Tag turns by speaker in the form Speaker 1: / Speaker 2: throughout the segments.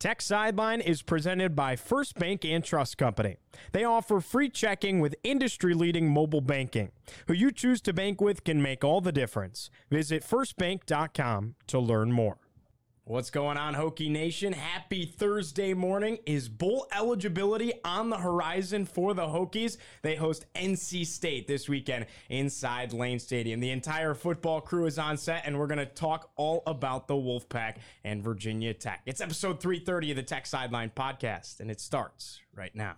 Speaker 1: Tech Sideline is presented by First Bank and Trust Company. They offer free checking with industry leading mobile banking. Who you choose to bank with can make all the difference. Visit firstbank.com to learn more. What's going on, Hokie Nation? Happy Thursday morning. Is bowl eligibility on the horizon for the Hokies? They host NC State this weekend inside Lane Stadium. The entire football crew is on set, and we're going to talk all about the Wolfpack and Virginia Tech. It's episode 330 of the Tech Sideline podcast, and it starts right now.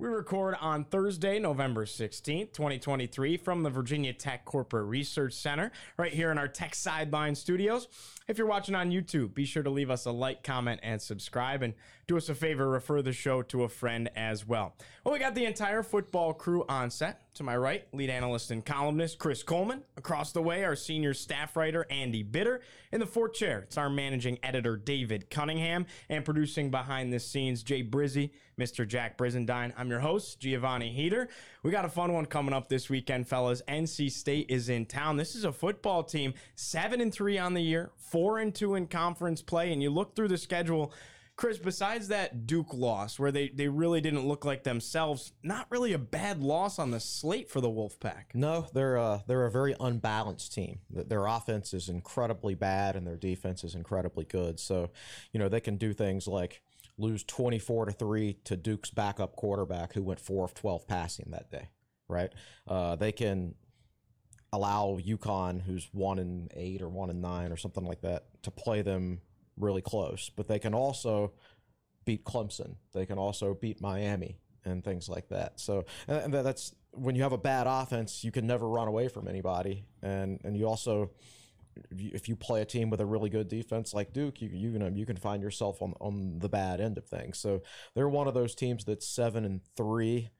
Speaker 1: We record on Thursday, November 16th, 2023, from the Virginia Tech Corporate Research Center, right here in our Tech Sideline studios. If you're watching on YouTube, be sure to leave us a like, comment, and subscribe. And do us a favor, refer the show to a friend as well. Well, we got the entire football crew on set. To my right, lead analyst and columnist Chris Coleman. Across the way, our senior staff writer Andy Bitter. In the fourth chair, it's our managing editor David Cunningham. And producing behind the scenes, Jay Brizzy, Mr. Jack Brizendine. I'm your host, Giovanni Heater. We got a fun one coming up this weekend, fellas. NC State is in town. This is a football team, seven and three on the year, four and two in conference play. And you look through the schedule. Chris, besides that Duke loss, where they, they really didn't look like themselves, not really a bad loss on the slate for the Wolfpack.
Speaker 2: No, they're uh, they're a very unbalanced team. Their offense is incredibly bad, and their defense is incredibly good. So, you know, they can do things like lose twenty four to three to Duke's backup quarterback, who went four of twelve passing that day. Right? Uh, they can allow UConn, who's one and eight or one and nine or something like that, to play them really close, but they can also beat Clemson. They can also beat Miami and things like that. So and that's when you have a bad offense, you can never run away from anybody, and and you also if you play a team with a really good defense like Duke, you you know you can find yourself on on the bad end of things. So they're one of those teams that's seven and three.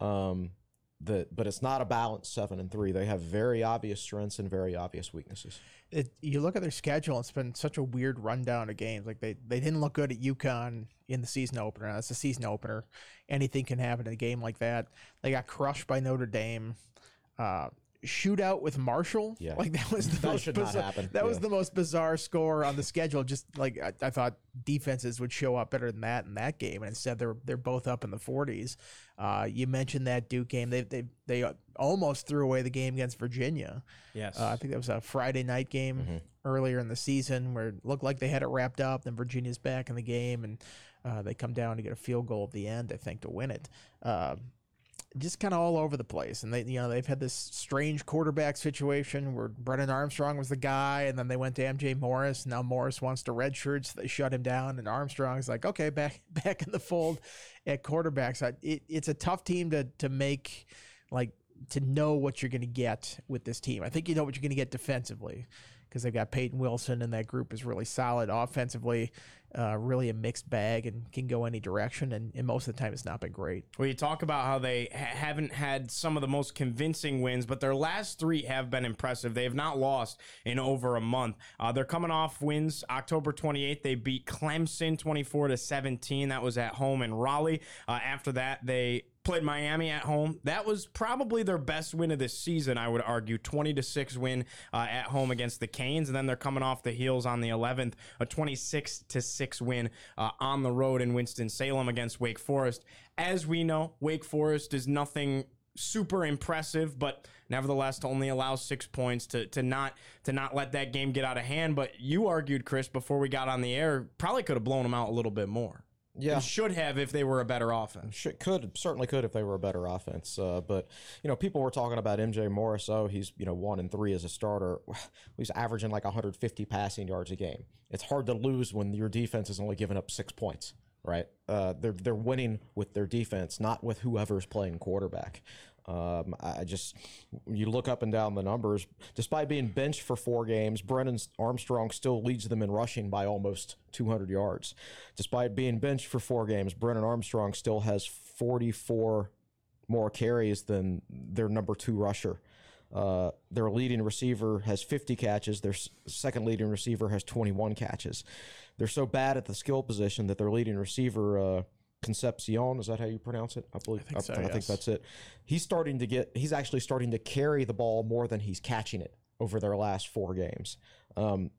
Speaker 2: Um, that, but it's not a balanced seven and three. They have very obvious strengths and very obvious weaknesses.
Speaker 3: It, you look at their schedule; it's been such a weird rundown of games. Like they, they didn't look good at UConn in the season opener. That's a season opener. Anything can happen in a game like that. They got crushed by Notre Dame. Uh, shootout with Marshall.
Speaker 2: Yeah.
Speaker 3: Like that was the
Speaker 2: That
Speaker 3: most
Speaker 2: should not
Speaker 3: bizarre,
Speaker 2: happen.
Speaker 3: That was the most bizarre score on the schedule. Just like I, I thought defenses would show up better than that in that game, and instead they're they're both up in the 40s. Uh, you mentioned that Duke game. They they they almost threw away the game against Virginia.
Speaker 1: Yes.
Speaker 3: Uh, I think that was a Friday night game earlier in the season where it looked like they had it wrapped up. Then Virginia's back in the game, and uh, they come down to get a field goal at the end, I think, to win it. Just kind of all over the place, and they, you know, they've had this strange quarterback situation where Brennan Armstrong was the guy, and then they went to MJ Morris. Now Morris wants to redshirt, so they shut him down, and Armstrong's like, okay, back back in the fold at quarterbacks. I- It, it's a tough team to to make like to know what you're going to get with this team. I think you know what you're going to get defensively because they've got Peyton Wilson and that group is really solid offensively, uh, really a mixed bag and can go any direction. And, and most of the time, it's not been great.
Speaker 1: Well, you talk about how they ha- haven't had some of the most convincing wins, but their last three have been impressive. They have not lost in over a month. Uh, they're coming off wins. October 28th, they beat Clemson 24 to 17. That was at home in Raleigh. Uh, after that, they played Miami at home. That was probably their best win of this season, I would argue. 20 to 6 win uh, at home against the Canes. And then they're coming off the heels on the 11th, a 26 to 6 win uh, on the road in Winston-Salem against Wake Forest. As we know, Wake Forest is nothing super impressive, but nevertheless to only allow six points to to not to not let that game get out of hand. But you argued, Chris, before we got on the air, probably could have blown them out a little bit more.
Speaker 2: Yeah.
Speaker 1: And should have if they were a better offense.
Speaker 2: Should, could certainly could if they were a better offense. Uh, but you know, people were talking about MJ Morris. Oh, he's you know one and three as a starter. He's averaging like 150 passing yards a game. It's hard to lose when your defense is only giving up six points. Right? Uh, they're they're winning with their defense, not with whoever's playing quarterback. Um, I just you look up and down the numbers. Despite being benched for four games, Brennan Armstrong still leads them in rushing by almost 200 yards. Despite being benched for four games, Brennan Armstrong still has 44 more carries than their number two rusher. Uh, their leading receiver has 50 catches. Their second leading receiver has 21 catches. They're so bad at the skill position that their leading receiver, uh, Concepcion, is that how you pronounce it? I believe. I
Speaker 3: think so,
Speaker 2: I think that's it. He's starting to get. He's actually starting to carry the ball more than he's catching it over their last four games. Um,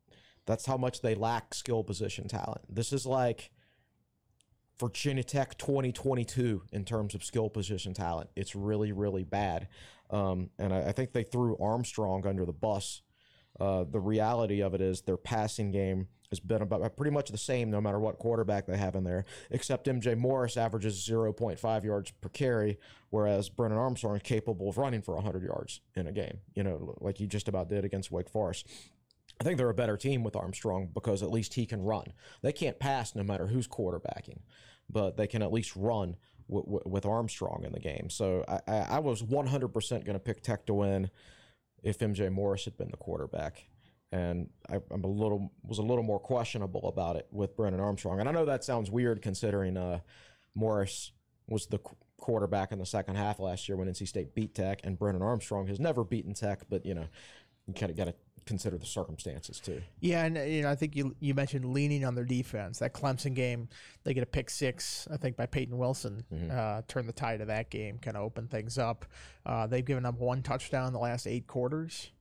Speaker 2: that's how much they lack skill position talent. This is like Virginia Tech 2022 in terms of skill position talent. It's really, really bad. Um, and I, I think they threw Armstrong under the bus. Uh, the reality of it is their passing game has been about pretty much the same no matter what quarterback they have in there, except MJ Morris averages 0.5 yards per carry, whereas Brennan Armstrong is capable of running for 100 yards in a game, you know, like he just about did against Wake Forest. I think they're a better team with Armstrong because at least he can run. They can't pass no matter who's quarterbacking, but they can at least run w- w- with Armstrong in the game. So I, I, I was 100% going to pick Tech to win if MJ Morris had been the quarterback. And I, I'm a little was a little more questionable about it with Brennan Armstrong. And I know that sounds weird considering uh, Morris was the qu- quarterback in the second half last year when NC State beat Tech, and Brennan Armstrong has never beaten Tech. But you know, you kind of got to consider the circumstances too.
Speaker 3: Yeah, and you know, I think you you mentioned leaning on their defense. That Clemson game, they get a pick six, I think, by Peyton Wilson. Uh, turned the tide of that game, kind of open things up. Uh, they've given up one touchdown in the last eight quarters.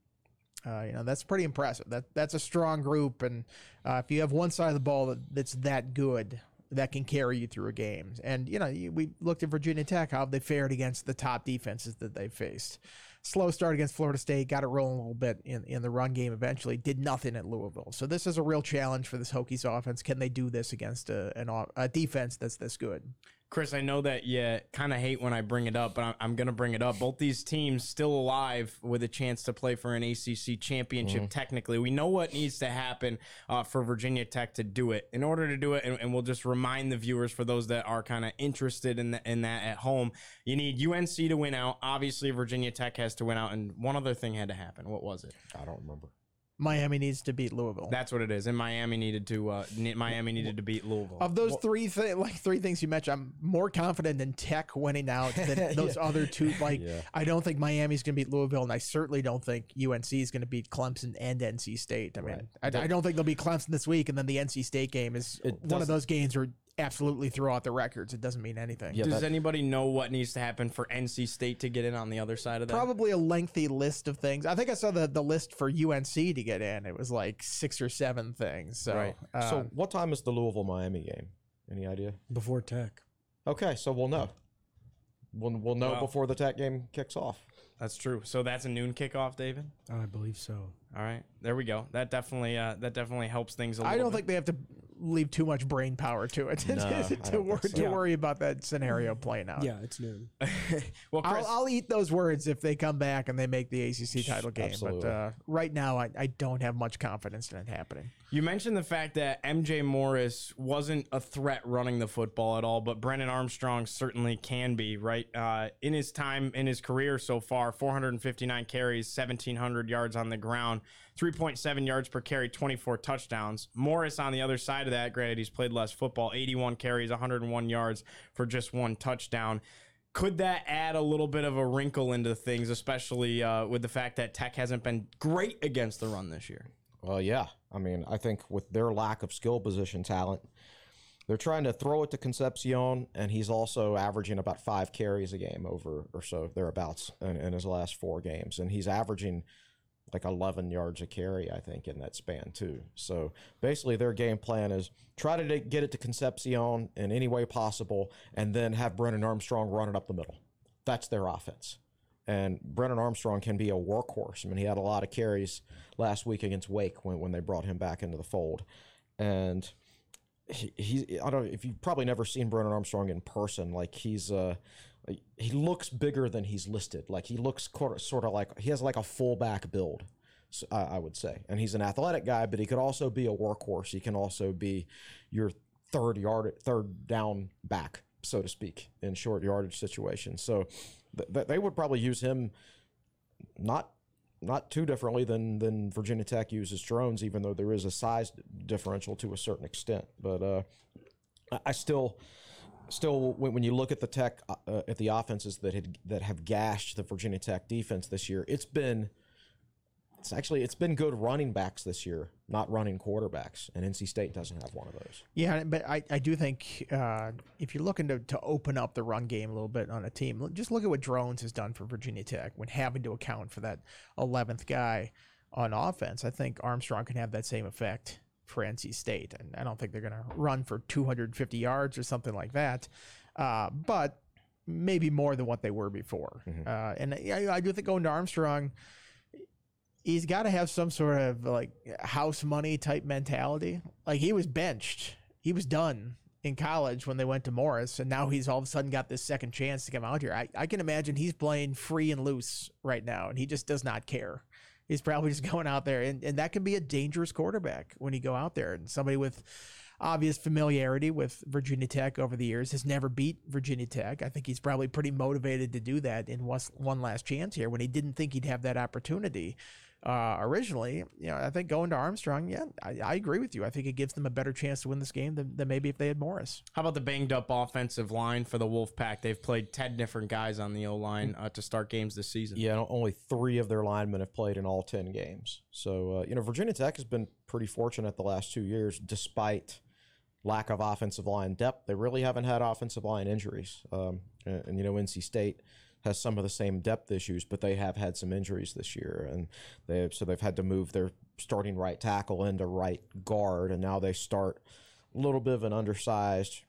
Speaker 3: Uh, you know that's pretty impressive. That that's a strong group, and uh, if you have one side of the ball that, that's that good, that can carry you through a game. And you know, you, we looked at Virginia Tech how they fared against the top defenses that they faced. Slow start against Florida State, got it rolling a little bit in, in the run game eventually, did nothing at Louisville. So this is a real challenge for this Hokies offense. Can they do this against a, an, a defense that's this good?
Speaker 1: Chris, I know that you kind of hate when I bring it up, but I'm, I'm going to bring it up. Both these teams still alive with a chance to play for an ACC championship. Technically, we know what needs to happen uh, for Virginia Tech to do it. In order to do it, and, and we'll just remind the viewers for those that are kind of interested in, the, in that at home, you need UNC to win out. Obviously, Virginia Tech has to win out, and one other thing had to happen. What was it?
Speaker 2: I don't remember.
Speaker 3: Miami needs to beat Louisville.
Speaker 1: That's what it is. And Miami needed to uh, Miami needed to beat Louisville.
Speaker 3: of those three thi- like three things you mentioned, I'm more confident in Tech winning out than those other two. Like
Speaker 2: Yeah.
Speaker 3: I don't think Miami's going to beat Louisville, and I certainly don't think UNC is going to beat Clemson and NC State. I mean, I, I don't think they'll beat Clemson this week, and then the NC State game is
Speaker 2: It
Speaker 3: one of those games where absolutely throw out the records. It doesn't mean anything.
Speaker 2: Yeah,
Speaker 1: Does
Speaker 2: that-
Speaker 1: anybody know what needs to happen for NC State to get in on the other side of that?
Speaker 3: Probably a lengthy list of things. I think I saw the, the list for UNC to get in. It was like six or seven things. So,
Speaker 1: Right.
Speaker 3: uh,
Speaker 2: so what time is the Louisville Miami game? Any idea?
Speaker 4: before Tech.
Speaker 2: Okay, so we'll know. We'll, we'll know
Speaker 1: Wow.
Speaker 2: before the Tech game kicks off.
Speaker 1: That's true. So that's a noon kickoff, David.
Speaker 4: I believe so.
Speaker 1: All right, there we go. That definitely uh, that definitely helps things a little.
Speaker 3: I don't
Speaker 1: bit.
Speaker 3: think they have to leave too much brain power to it to,
Speaker 2: No, I
Speaker 3: to, wor-
Speaker 2: think
Speaker 3: to worry about that scenario playing out.
Speaker 4: Yeah, it's noon.
Speaker 1: well, Chris,
Speaker 3: I'll, I'll eat those words if they come back and they make the ACC title game.
Speaker 2: Absolutely.
Speaker 3: But uh, right now, I, I don't have much confidence in it happening.
Speaker 1: you mentioned the fact that MJ Morris wasn't a threat running the football at all, but Brennan Armstrong certainly can be. Right uh, in his time in his career so far, 459 carries, 1,700 yards on the ground. 3.7 yards per carry, 24 touchdowns. Morris on the other side of that, granted he's played less football, 81 carries, 101 yards for just one touchdown. Could that add a little bit of a wrinkle into things, especially uh, with the fact that Tech hasn't been great against the run this year?
Speaker 2: Well, yeah. I mean, I think with their lack of skill position talent, they're trying to throw it to Concepcion, and he's also averaging about five carries a game over or so thereabouts in, in his last four games, and he's averaging like 11 yards a carry, I think, in that span too. So basically, their game plan is try to get it to Concepcion in any way possible, and then have Brennan Armstrong run it up the middle. That's their offense. And Brennan Armstrong can be a workhorse. I mean, he had a lot of carries last week against Wake when, when they brought him back into the fold. And he, he I don't know if you've probably never seen Brennan Armstrong in person. Like he's uh like, he looks bigger than he's listed. Like he looks sort of like he has like a fullback build. I, would say, and he's an athletic guy, but he could also be a workhorse. He can also be your third yard, third down back, so to speak, in short yardage situations. So th- they would probably use him not not too differently than than Virginia Tech uses Drones, even though there is a size differential to a certain extent. But uh, I still, still, when, you look at the Tech uh, at the offenses that had that have gashed the Virginia Tech defense this year, it's been it's actually it's been good running backs this year, not running quarterbacks, and NC State doesn't have one of those.
Speaker 3: Yeah, but I, I do think uh, if you're looking to, to open up the run game a little bit on a team, just look at what Drones has done for Virginia Tech when having to account for that 11th guy on offense. I think Armstrong can have that same effect for NC State, and I don't think they're going to run for 250 yards or something like that, uh, but maybe more than what they were before. Mm-hmm. Uh, and I, I do think going to Armstrong he's got to have some sort of like house money type mentality. Like he was benched, he was done in college when they went to Morris, and now he's all of a sudden got this second chance to come out here. I, I can imagine he's playing free and loose right now, and he just does not care. He's probably just going out there, and, and that can be a dangerous quarterback when you go out there. And somebody with obvious familiarity with Virginia Tech over the years, has never beat Virginia Tech. I think he's probably pretty motivated to do that in one last chance here when he didn't think he'd have that opportunity uh, originally. You know, I think going to Armstrong, yeah, I, I, agree with you. I think it gives them a better chance to win this game than, than maybe if they had Morris.
Speaker 1: How about the banged up offensive line for the Wolfpack? They've played 10 different guys on the O line uh, to start games this season.
Speaker 2: Yeah, only three of their linemen have played in all 10 games. So, uh, you know, Virginia Tech has been pretty fortunate the last two years, despite lack of offensive line depth. They really haven't had offensive line injuries. Um, and, and, you know, NC State has some of the same depth issues, but they have had some injuries this year, and they so they've had to move their starting right tackle into right guard, and now they start a little bit of an undersized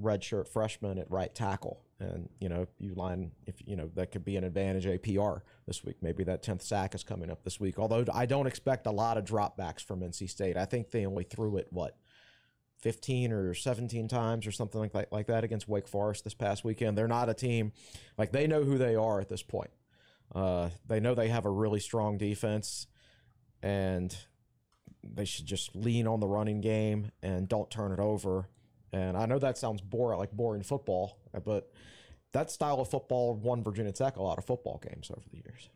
Speaker 2: redshirt freshman at right tackle. And you know, you line if you know that could be an advantage APR this week. Maybe that tenth sack is coming up this week. Although I don't expect a lot of dropbacks from NC State. I think they only threw it what 15 or 17 times or something like that, like that against Wake Forest this past weekend. They're not a team like they know who they are at this point. Uh, they know they have a really strong defense, and they should just lean on the running game and don't turn it over. And I know that sounds boring, like boring football, but that style of football won Virginia Tech a lot of football games over the years.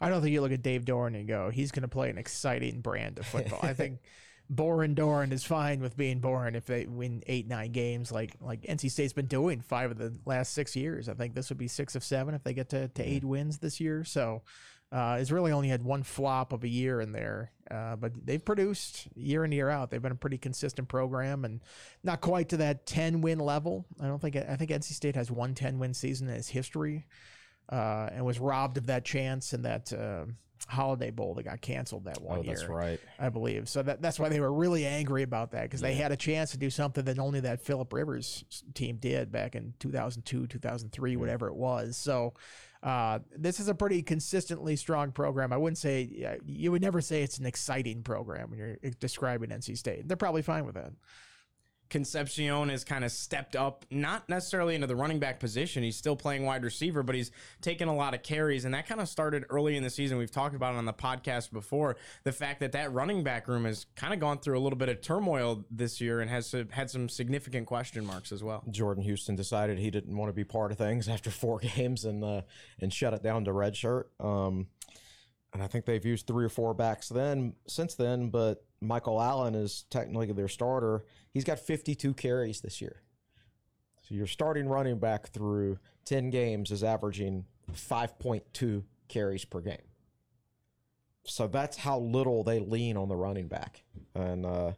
Speaker 3: I don't think you look at Dave Doeren and go, he's going to play an exciting brand of football. I think Boren Doeren is fine with being Boren if they win eight nine games like like NC State's been doing five of the last six years. I think this would be six of seven if they get to, to eight wins this year. So uh, it's really only had one flop of a year in there, uh, but they've produced year in year out. They've been a pretty consistent program and not quite to that ten win level. I don't think I think NC State has one 10 win season in its history, uh, and was robbed of that chance and that uh, Holiday Bowl that got canceled that one
Speaker 2: oh,
Speaker 3: year.
Speaker 2: That's right.
Speaker 3: I believe. So that, that's why they were really angry about that because yeah. they had a chance to do something that only that Philip Rivers team did back in 2002, 2003, yeah. whatever it was. So uh, this is a pretty consistently strong program. I wouldn't say you would never say it's an exciting program when you're describing NC State. They're probably fine with that.
Speaker 1: Concepcion has kind of stepped up, not necessarily into the running back position. He's still playing wide receiver, but he's taken a lot of carries, and that kind of started early in the season. We've talked about it on the podcast before. The fact that that running back room has kind of gone through a little bit of turmoil this year and has had some significant question marks as well.
Speaker 2: Jordan Houston decided he didn't want to be part of things after four games and uh, and shut it down to redshirt. Um, and I think they've used three or four backs then since then, but Michael Allen is technically their starter. He's got 52 carries this year. So your starting running back through 10 games is averaging 5.2 carries per game. So that's how little they lean on the running back, and uh,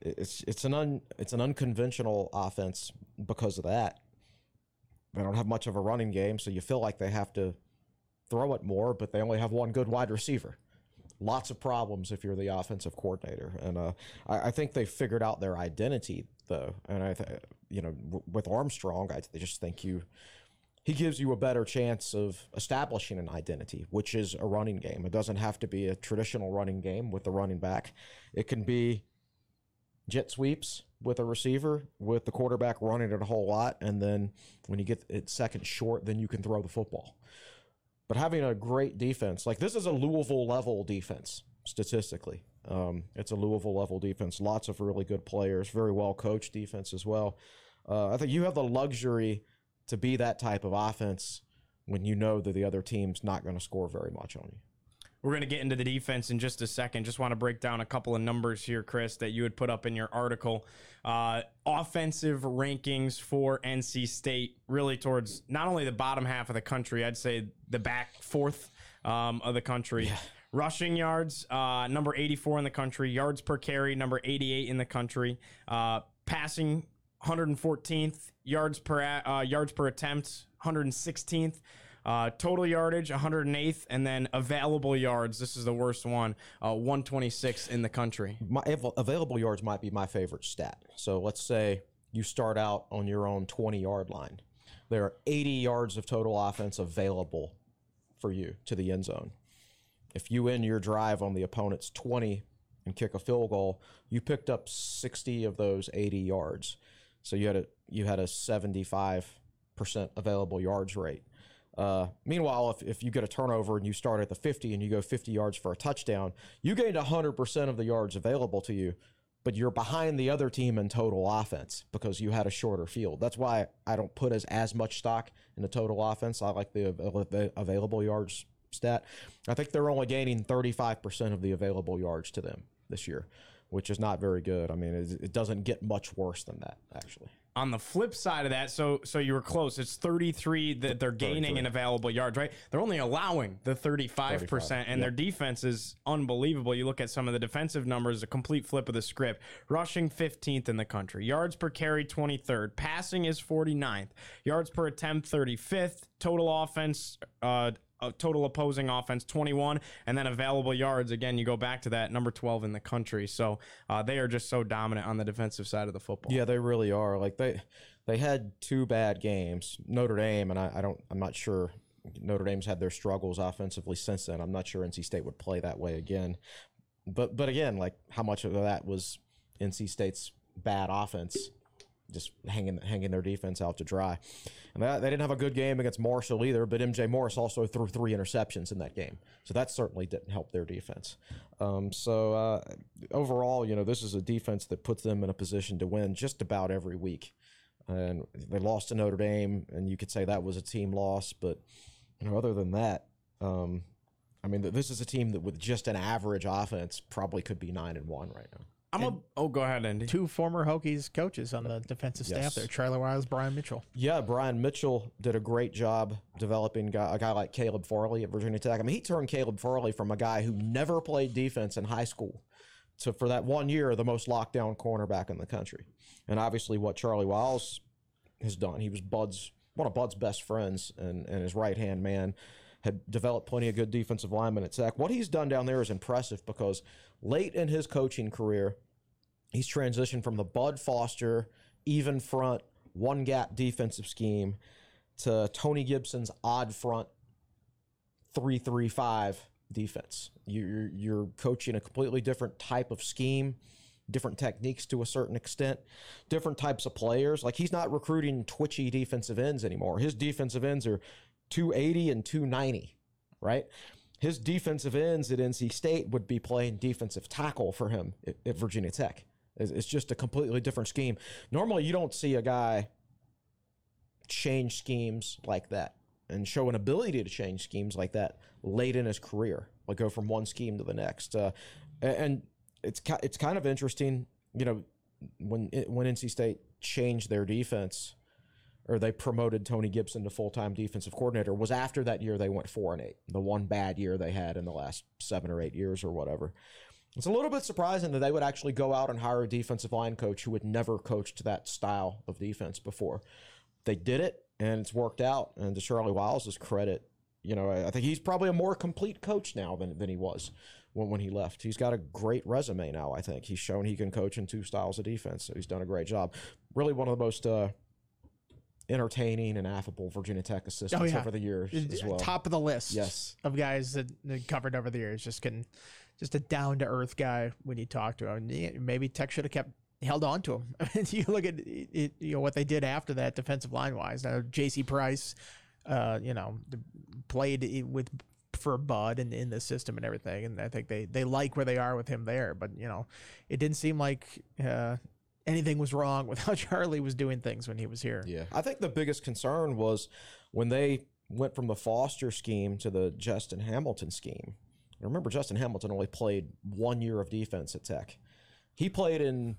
Speaker 2: it's it's an un, it's an unconventional offense because of that. They don't have much of a running game, so you feel like they have to throw it more, but they only have one good wide receiver lots of problems if you're the offensive coordinator. And uh, I, I, think they figured out their identity though. And I, th- you know, w- with Armstrong, I just think you he gives you a better chance of establishing an identity, which is a running game. It doesn't have to be a traditional running game with the running back. It can be jet sweeps, with a receiver, with the quarterback running it a whole lot, and then when you get it second short, then you can throw the football. But having a great defense, like this is a Louisville level defense statistically. Um, it's a Louisville level defense. Lots of really good players, very well coached defense as well. Uh, I think you have the luxury to be that type of offense when you know that the other team's not going to score very much on you.
Speaker 1: We're going to get into the defense in just a second. Just want to break down a couple of numbers here, Chris, that you had put up in your article. Uh, offensive rankings for NC State, really towards not only the bottom half of the country, I'd say the back fourth um, of the country. Yeah. Rushing yards, uh, number 84 in the country. Yards per carry, number 88 in the country. Uh, passing, 114th. Yards per uh, yards per attempt, 116th. Uh, total yardage, 108th, and then available yards. This is the worst one, uh, 126 in the country.
Speaker 2: My available yards might be my favorite stat. So let's say you start out on your own 20 yard line. There are 80 yards of total offense available for you to the end zone. If you end your drive on the opponent's 20 and kick a field goal, you picked up 60 of those 80 yards. So you had a you had a 75% available yards rate. Uh, meanwhile, if, if you get a turnover and you start at the 50 and you go 50 yards for a touchdown, you gained 100% of the yards available to you, but you're behind the other team in total offense because you had a shorter field. That's why I don't put as, as much stock in the total offense. I like the, the available yards stat. I think they're only gaining 35% of the available yards to them this year, which is not very good. I mean, it, it doesn't get much worse than that, actually
Speaker 1: on the flip side of that, so so you were close. It's 33 that they're gaining in available yards, right? They're only allowing the 35%, 35, and their defense is unbelievable. You look at some of the defensive numbers, a complete flip of the script. Rushing 15th in the country, yards per carry 23rd, passing is 49th, yards per attempt 35th, total offense uh, total opposing offense 21 and then available yards. Again you go back to that number 12 in the country. So uh, they are just so dominant on the defensive side of the football.
Speaker 2: Yeah they really are. Like they they had two bad games notre dame and I, I don't i'm not sure notre dame's had their struggles offensively since then. I'm not sure nc state would play that way again. But but again like how much of that was nc state's bad offense just hanging hanging their defense out to dry. And they, they didn't have a good game against Marshall either, but MJ Morris also threw three interceptions in that game, so that certainly didn't help their defense. Um, so uh, overall, you know, this is a defense that puts them in a position to win just about every week. And they lost to Notre Dame, and you could say that was a team loss, but you know, other than that. Um, I mean, this is a team that, with just an average offense, probably could be nine and one right now.
Speaker 1: I'm a, oh, go ahead, Andy.
Speaker 3: Two former Hokies coaches on the defensive staff yes. there, Charlie Wiles, Brian Mitchell.
Speaker 2: Yeah, Brian Mitchell did a great job developing a guy like Caleb Farley at Virginia Tech. I mean, he turned Caleb Farley from a guy who never played defense in high school to, for that one year, the most lockdown cornerback in the country. And obviously, what Charlie Wiles has done, he was Bud's one of Bud's best friends and, and his right hand man had developed plenty of good defensive linemen at Tech. What he's done down there is impressive because late in his coaching career, he's transitioned from the Bud Foster even front one gap defensive scheme to Tony Gibson's odd front three three five defense. You're you're coaching a completely different type of scheme, different techniques to a certain extent, different types of players. Like he's not recruiting twitchy defensive ends anymore. His defensive ends are 280 and 290, right? His defensive ends at NC State would be playing defensive tackle for him at, at Virginia Tech. It's just a completely different scheme. Normally, you don't see a guy change schemes like that and show an ability to change schemes like that late in his career, like go from one scheme to the next. Uh, and it's it's kind of interesting, you know, when when NC State changed their defense or they promoted Tony Gibson to full time defensive coordinator was after that year they went four and eight, the one bad year they had in the last seven or eight years or whatever. It's a little bit surprising that they would actually go out and hire a defensive line coach who had never coached that style of defense before. They did it, and it's worked out. And to Charlie Wiles' credit, you know, I think he's probably a more complete coach now than, than he was when, when he left. He's got a great resume now, I think. He's shown he can coach in two styles of defense, so he's done a great job. Really one of the most uh, entertaining and affable Virginia Tech assistants oh, yeah. over the years as well.
Speaker 3: Top of the list yes. of guys that covered over the years. Just can – just a down to earth guy when you talk to him. Maybe Tech should have kept held on to him. I mean, you look at it, you know what they did after that defensive line wise. Now J.C. Price, uh, you know, played with for Bud and in the system and everything, and I think they they like where they are with him there. But you know, it didn't seem like. Uh, anything was wrong with how Charlie was doing things when he was here.
Speaker 2: Yeah. I think the biggest concern was when they went from the Foster scheme to the Justin Hamilton scheme. Remember, Justin Hamilton only played one year of defense at Tech. He played in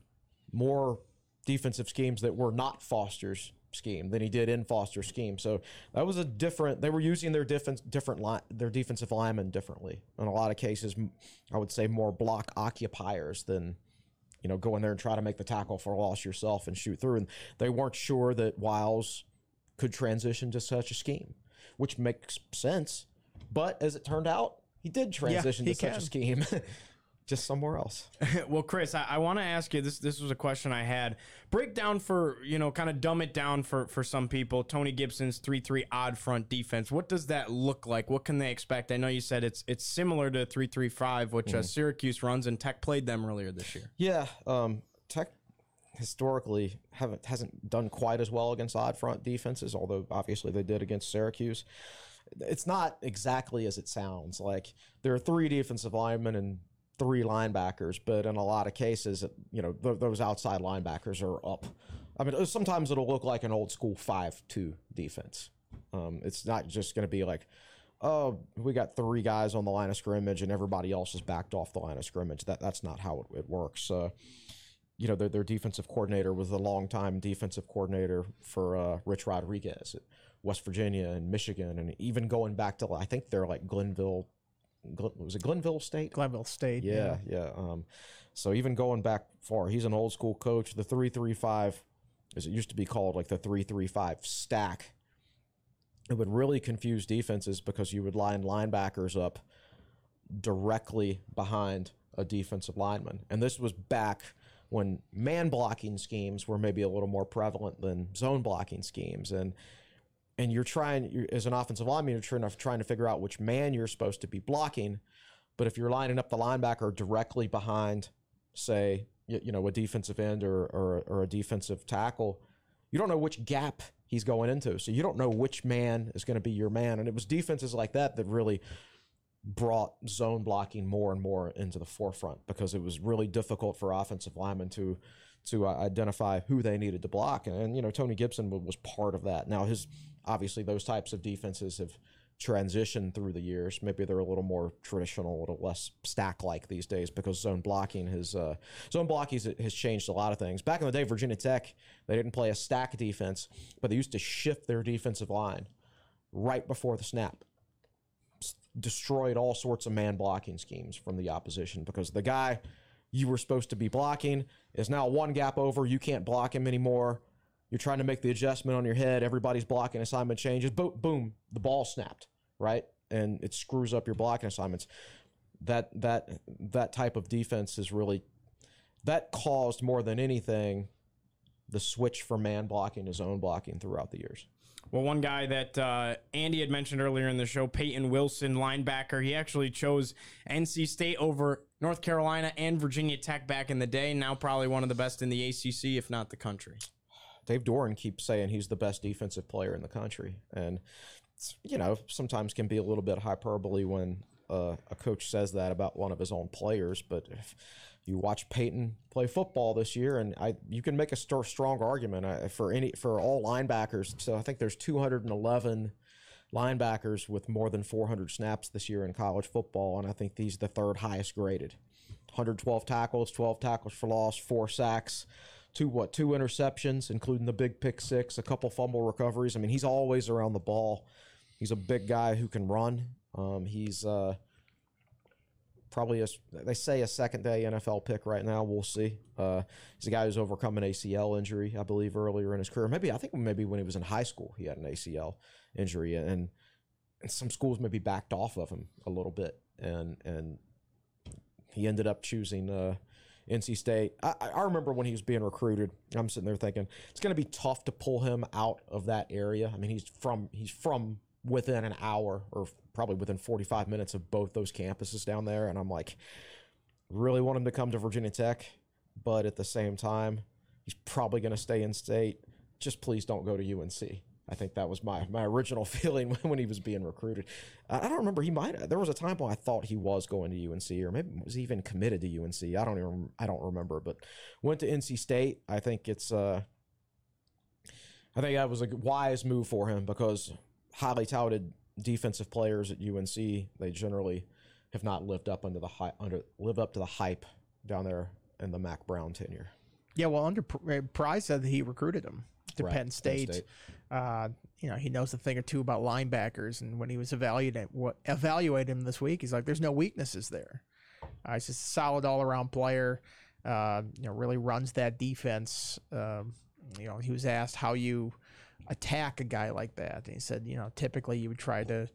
Speaker 2: more defensive schemes that were not Foster's scheme than he did in Foster's scheme. So that was a different. They were using their defense, different their defensive linemen differently. In a lot of cases, I would say more block occupiers than you know go in there and try to make the tackle for a loss yourself and shoot through. And they weren't sure that Wiles could transition to such a scheme, which makes sense. But as it turned out, he did transition
Speaker 3: he
Speaker 2: to such a scheme. Just somewhere else.
Speaker 1: well, Chris, I, I want to ask you this. This was a question I had. Break down for you know, kind of dumb it down for for some people. Tony Gibson's three three odd front defense. What does that look like? What can they expect? I know you said it's it's similar to three three five, which uh, Syracuse runs, and Tech played them earlier this year.
Speaker 2: Yeah, um, Tech historically haven't hasn't done quite as well against odd front defenses, although obviously they did against Syracuse. It's not exactly as it sounds. Like there are three defensive linemen and three linebackers, but in a lot of cases, you know, th- those outside linebackers are up. I mean, sometimes it'll look like an old school five-two defense. Um, it's not just going to be like, oh, we got three guys on the line of scrimmage and everybody else is backed off the line of scrimmage. That that's not how it, it works. Uh, you know, their, their defensive coordinator was a longtime defensive coordinator for uh, Rich Rodriguez at West Virginia and Michigan, and even going back to I think they're like Glenville. Glen, was it Glenville State?
Speaker 3: Glenville State.
Speaker 2: Yeah, yeah. Um, so even going back far, he's an old school coach. The three three five, as it used to be called, like the three three five stack. It would really confuse defenses because you would line linebackers up directly behind a defensive lineman, and this was back when man blocking schemes were maybe a little more prevalent than zone blocking schemes, and and you're trying you're, as an offensive lineman, you're trying to, figure out which man you're supposed to be blocking. But if you're lining up the linebacker directly behind, say, you, you know, a defensive end or, or, or a defensive tackle, you don't know which gap he's going into. So you don't know which man is going to be your man. And it was defenses like that that really brought zone blocking more and more into the forefront because it was really difficult for offensive linemen to to uh, identify who they needed to block. And, and you know, Tony Gibson was part of that. Now his obviously those types of defenses have transitioned through the years. Maybe they're a little more traditional, a little less stack like these days because zone blocking has uh, zone blocking has, has changed a lot of things. Back in the day, Virginia Tech they didn't play a stack defense, but they used to shift their defensive line right before the snap. Destroyed all sorts of man blocking schemes from the opposition because the guy you were supposed to be blocking is now one gap over. You can't block him anymore. You're trying to make the adjustment on your head. Everybody's blocking assignment changes. Boom, boom, the ball snapped, right? And it screws up your blocking assignments. That that that type of defense is really that caused more than anything the switch from man blocking to zone blocking throughout the years.
Speaker 1: Well, one guy that uh, Andy had mentioned earlier in the show, Peyton Wilson, linebacker, he actually chose NC State over North Carolina and Virginia Tech back in the day. Now, probably one of the best in the ACC, if not the country.
Speaker 2: Dave Doeren keeps saying he's the best defensive player in the country, and you know sometimes can be a little bit hyperbole when uh, a coach says that about one of his own players. But if you watch Peyton play football this year, and I you can make a st- strong argument uh, for any for all linebackers. So I think there's 211 linebackers with more than 400 snaps this year in college football, and I think he's the third highest graded. 112 tackles, 12 tackles for loss, four sacks two what two interceptions, including the big pick six, a couple fumble recoveries. I mean, he's always around the ball. He's a big guy who can run. Um, he's uh, probably a they say a second day NFL pick right now. We'll see. Uh, he's a guy who's overcome an ACL injury, I believe, earlier in his career. Maybe I think maybe when he was in high school, he had an ACL injury, and and some schools maybe backed off of him a little bit, and and he ended up choosing. Uh, NC State. I, I remember when he was being recruited. I'm sitting there thinking it's going to be tough to pull him out of that area. I mean, he's from he's from within an hour or probably within 45 minutes of both those campuses down there, and I'm like, really want him to come to Virginia Tech. but at the same time, he's probably going to stay in state. Just please don't go to UNC. I think that was my my original feeling when, he was being recruited. I I don't remember. He might. There was a time when I thought he was going to UNC, or maybe was even committed to UNC. I don't even. I don't remember. But went to NC State. I think it's. Uh, I think that was a wise move for him because highly touted defensive players at UNC they generally have not lived up under the hy- under live up to the hype down there in the Mack Brown tenure.
Speaker 3: Yeah, well, under uh, Price said that he recruited him to
Speaker 2: Right,
Speaker 3: Penn
Speaker 2: Penn
Speaker 3: State.
Speaker 2: State.
Speaker 3: Uh, you know, he knows a thing or two about linebackers, and when he was evaluating what evaluating him this week, he's like, "There's no weaknesses there. Uh, he's just a solid all around player. Uh, you know, really runs that defense. Um, you know, he was asked how you attack a guy like that, and he said, you know, typically you would try to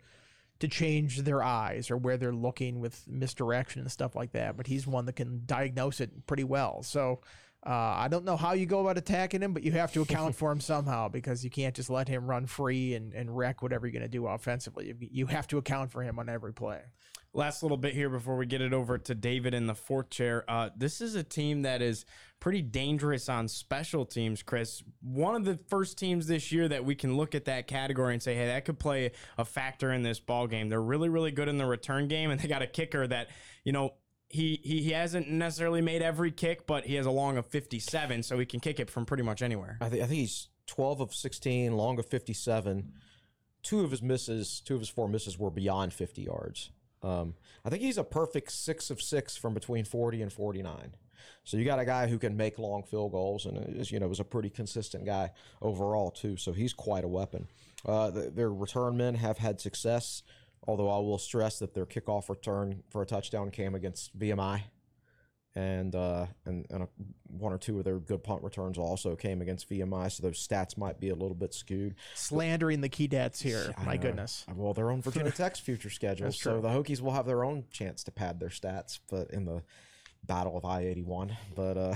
Speaker 3: to change their eyes or where they're looking with misdirection and stuff like that. But he's one that can diagnose it pretty well. So uh, I don't know how you go about attacking him, but you have to account for him somehow because you can't just let him run free and, and wreck whatever you're going to do offensively. You, you have to account for him on every play.
Speaker 1: Last little bit here before we get it over to David in the fourth chair. Uh, this is a team that is pretty dangerous on special teams, Chris. One of the first teams this year that we can look at that category and say, hey, that could play a factor in this ball game. They're really, really good in the return game, and they got a kicker that, you know, he, he, he hasn't necessarily made every kick, but he has a long of 57, so he can kick it from pretty much anywhere.
Speaker 2: I think I think he's twelve of sixteen, long of fifty seven. Two of his misses, two of his four misses were beyond fifty yards. Um, I think he's a perfect six of six from between forty and forty nine. So you got a guy who can make long field goals, and is you know is a pretty consistent guy overall too. So he's quite a weapon. Uh, th- their return men have had success, although I will stress that their kickoff return for a touchdown came against VMI and uh, and, and a, one or two of their good punt returns also came against VMI, so those stats might be a little bit skewed.
Speaker 3: Slandering the Keydets here.
Speaker 2: I
Speaker 3: My
Speaker 2: know.
Speaker 3: goodness.
Speaker 2: Well, their own Virginia Tech's future schedule, so the Hokies will have their own chance to pad their stats, but in the battle of I eighty one. But uh,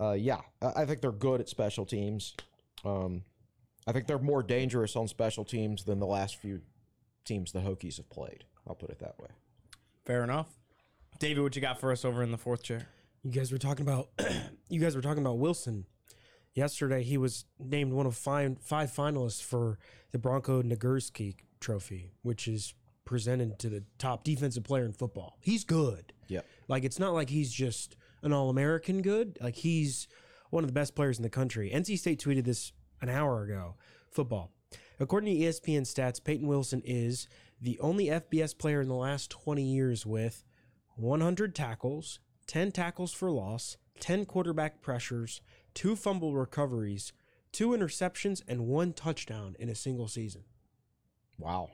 Speaker 2: uh, yeah, I I think they're good at special teams. Um, I think they're more dangerous on special teams than the last few teams the Hokies have played. I'll put it that way.
Speaker 1: Fair enough. David, what you got for us over in the fourth chair?
Speaker 4: You guys were talking about you guys were talking about Wilson. Yesterday he was named one of five five finalists for the Bronco Nagurski trophy, which is presented to the top defensive player in football. He's good.
Speaker 2: Yep.
Speaker 4: Like it's not like he's just an all-American good. Like he's one of the best players in the country. NC State tweeted this an hour ago. Football. According to ESPN stats, Peyton Wilson is the only FBS player in the last 20 years with 100 tackles, 10 tackles for loss, 10 quarterback pressures, two fumble recoveries, two interceptions, and one touchdown in a single season.
Speaker 2: Wow.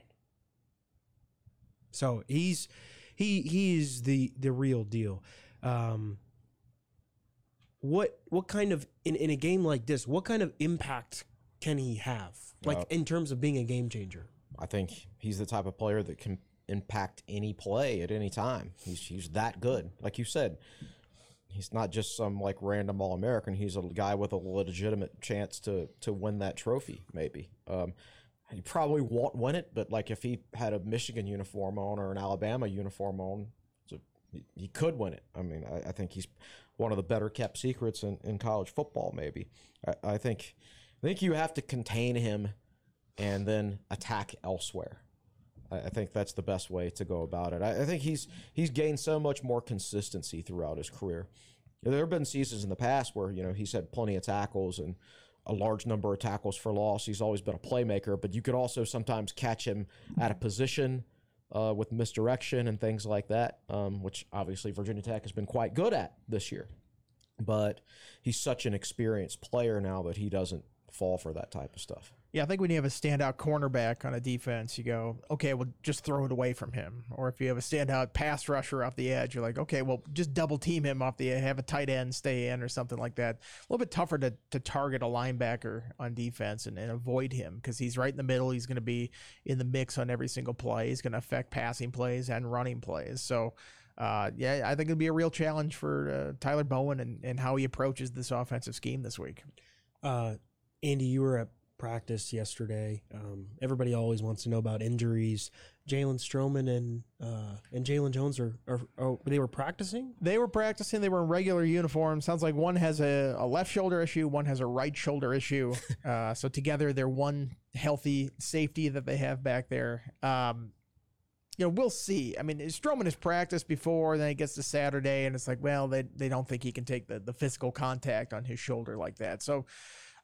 Speaker 4: So he's he he's the the real deal. Um, what what kind of in, in a game like this, what kind of impact can he have? Like
Speaker 2: Well-
Speaker 4: in terms of being a game changer?
Speaker 2: I think he's the type of player that can impact any play at any time. He's he's that good. Like you said, he's not just some like random All American. He's a guy with a legitimate chance to to win that trophy. Maybe um, he probably won't win it, but like if he had a Michigan uniform on or an Alabama uniform on, so he, could win it. I mean, I, I think he's one of the better kept secrets in, in college football. Maybe I, I think I think you have to contain him and then attack elsewhere. I, think that's the best way to go about it. I, I think he's he's gained so much more consistency throughout his career. There have been seasons in the past where you know he's had plenty of tackles and a large number of tackles for loss. He's always been a playmaker, but you could also sometimes catch him at a position uh, with misdirection and things like that, um, which obviously Virginia Tech has been quite good at this year. But he's such an experienced player now that he doesn't fall for that type of stuff.
Speaker 3: Yeah, I think when you have a standout cornerback on a defense, you go, okay, well, just throw it away from him. Or if you have a standout pass rusher off the edge, you're like, okay, well, just double team him off the edge, have a tight end stay in or something like that. A little bit tougher to, to target a linebacker on defense and, and avoid him because he's right in the middle. He's going to be in the mix on every single play. He's going to affect passing plays and running plays. So, uh, yeah, I think it'll be a real challenge for uh, Tyler Bowen and, and how he approaches this offensive scheme this week.
Speaker 4: Uh, Andy, you were at practice yesterday. Um, everybody always wants to know about injuries. Jalen Stroman and uh, and Jalen Jones are, are, are they were practicing.
Speaker 3: They were practicing. They were in regular uniform. Sounds like one has a, a left shoulder issue, one has a right shoulder issue. uh, so together, they're one healthy safety that they have back there. Um, you know, we'll see. I mean, Stroman has practiced before, then he gets to Saturday, and it's like, well, they, they don't think he can take the, the physical contact on his shoulder like that. So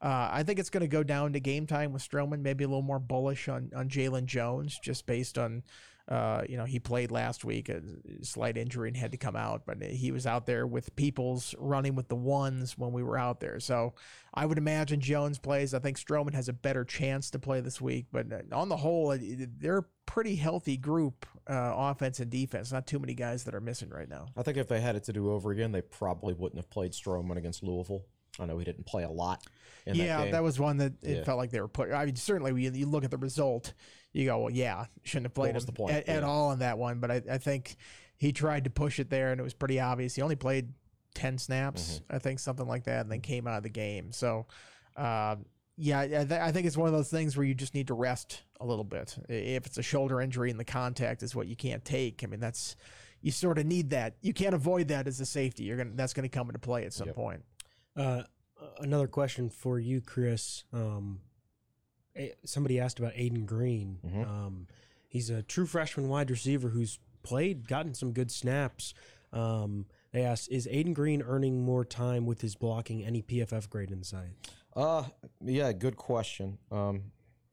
Speaker 3: uh, I think it's going to go down to game time with Stroman, maybe a little more bullish on, on Jalen Jones, just based on, uh, you know, he played last week, a slight injury and had to come out, but he was out there with Peoples running with the ones when we were out there. So I would imagine Jones plays. I think Stroman has a better chance to play this week, but uh, on the whole, they're a pretty healthy group, uh, offense and defense. Not too many guys that are missing right now.
Speaker 2: I think if they had it to do over again, they probably wouldn't have played Stroman against Louisville. I know he didn't play a lot.
Speaker 3: Yeah,
Speaker 2: that,
Speaker 3: that, was one that it
Speaker 2: Yeah.
Speaker 3: felt like they were put. I mean, certainly, when you, you look at the result, you go, well, yeah, shouldn't have played
Speaker 2: was
Speaker 3: him
Speaker 2: the point?
Speaker 3: At, at all in that one. But I, I think he tried to push it there, and it was pretty obvious. He only played ten snaps,
Speaker 2: Mm-hmm.
Speaker 3: I think, something like that, and then came out of the game. So, uh, yeah, I, th- I think it's one of those things where you just need to rest a little bit. If it's a shoulder injury and the contact is what you can't take, I mean, that's you sort of need that. You can't avoid that as a safety. You're gonna that's gonna come into play at some
Speaker 2: Yep.
Speaker 3: point.
Speaker 4: Uh, another question for you, Chris. Um, somebody asked about Ayden Greene.
Speaker 2: Mhm.
Speaker 4: Um, he's a true freshman wide receiver who's played, gotten some good snaps. Um, they asked, is Ayden Greene earning more time with his blocking? Any PFF grade inside?
Speaker 2: Uh, yeah, good question. Um,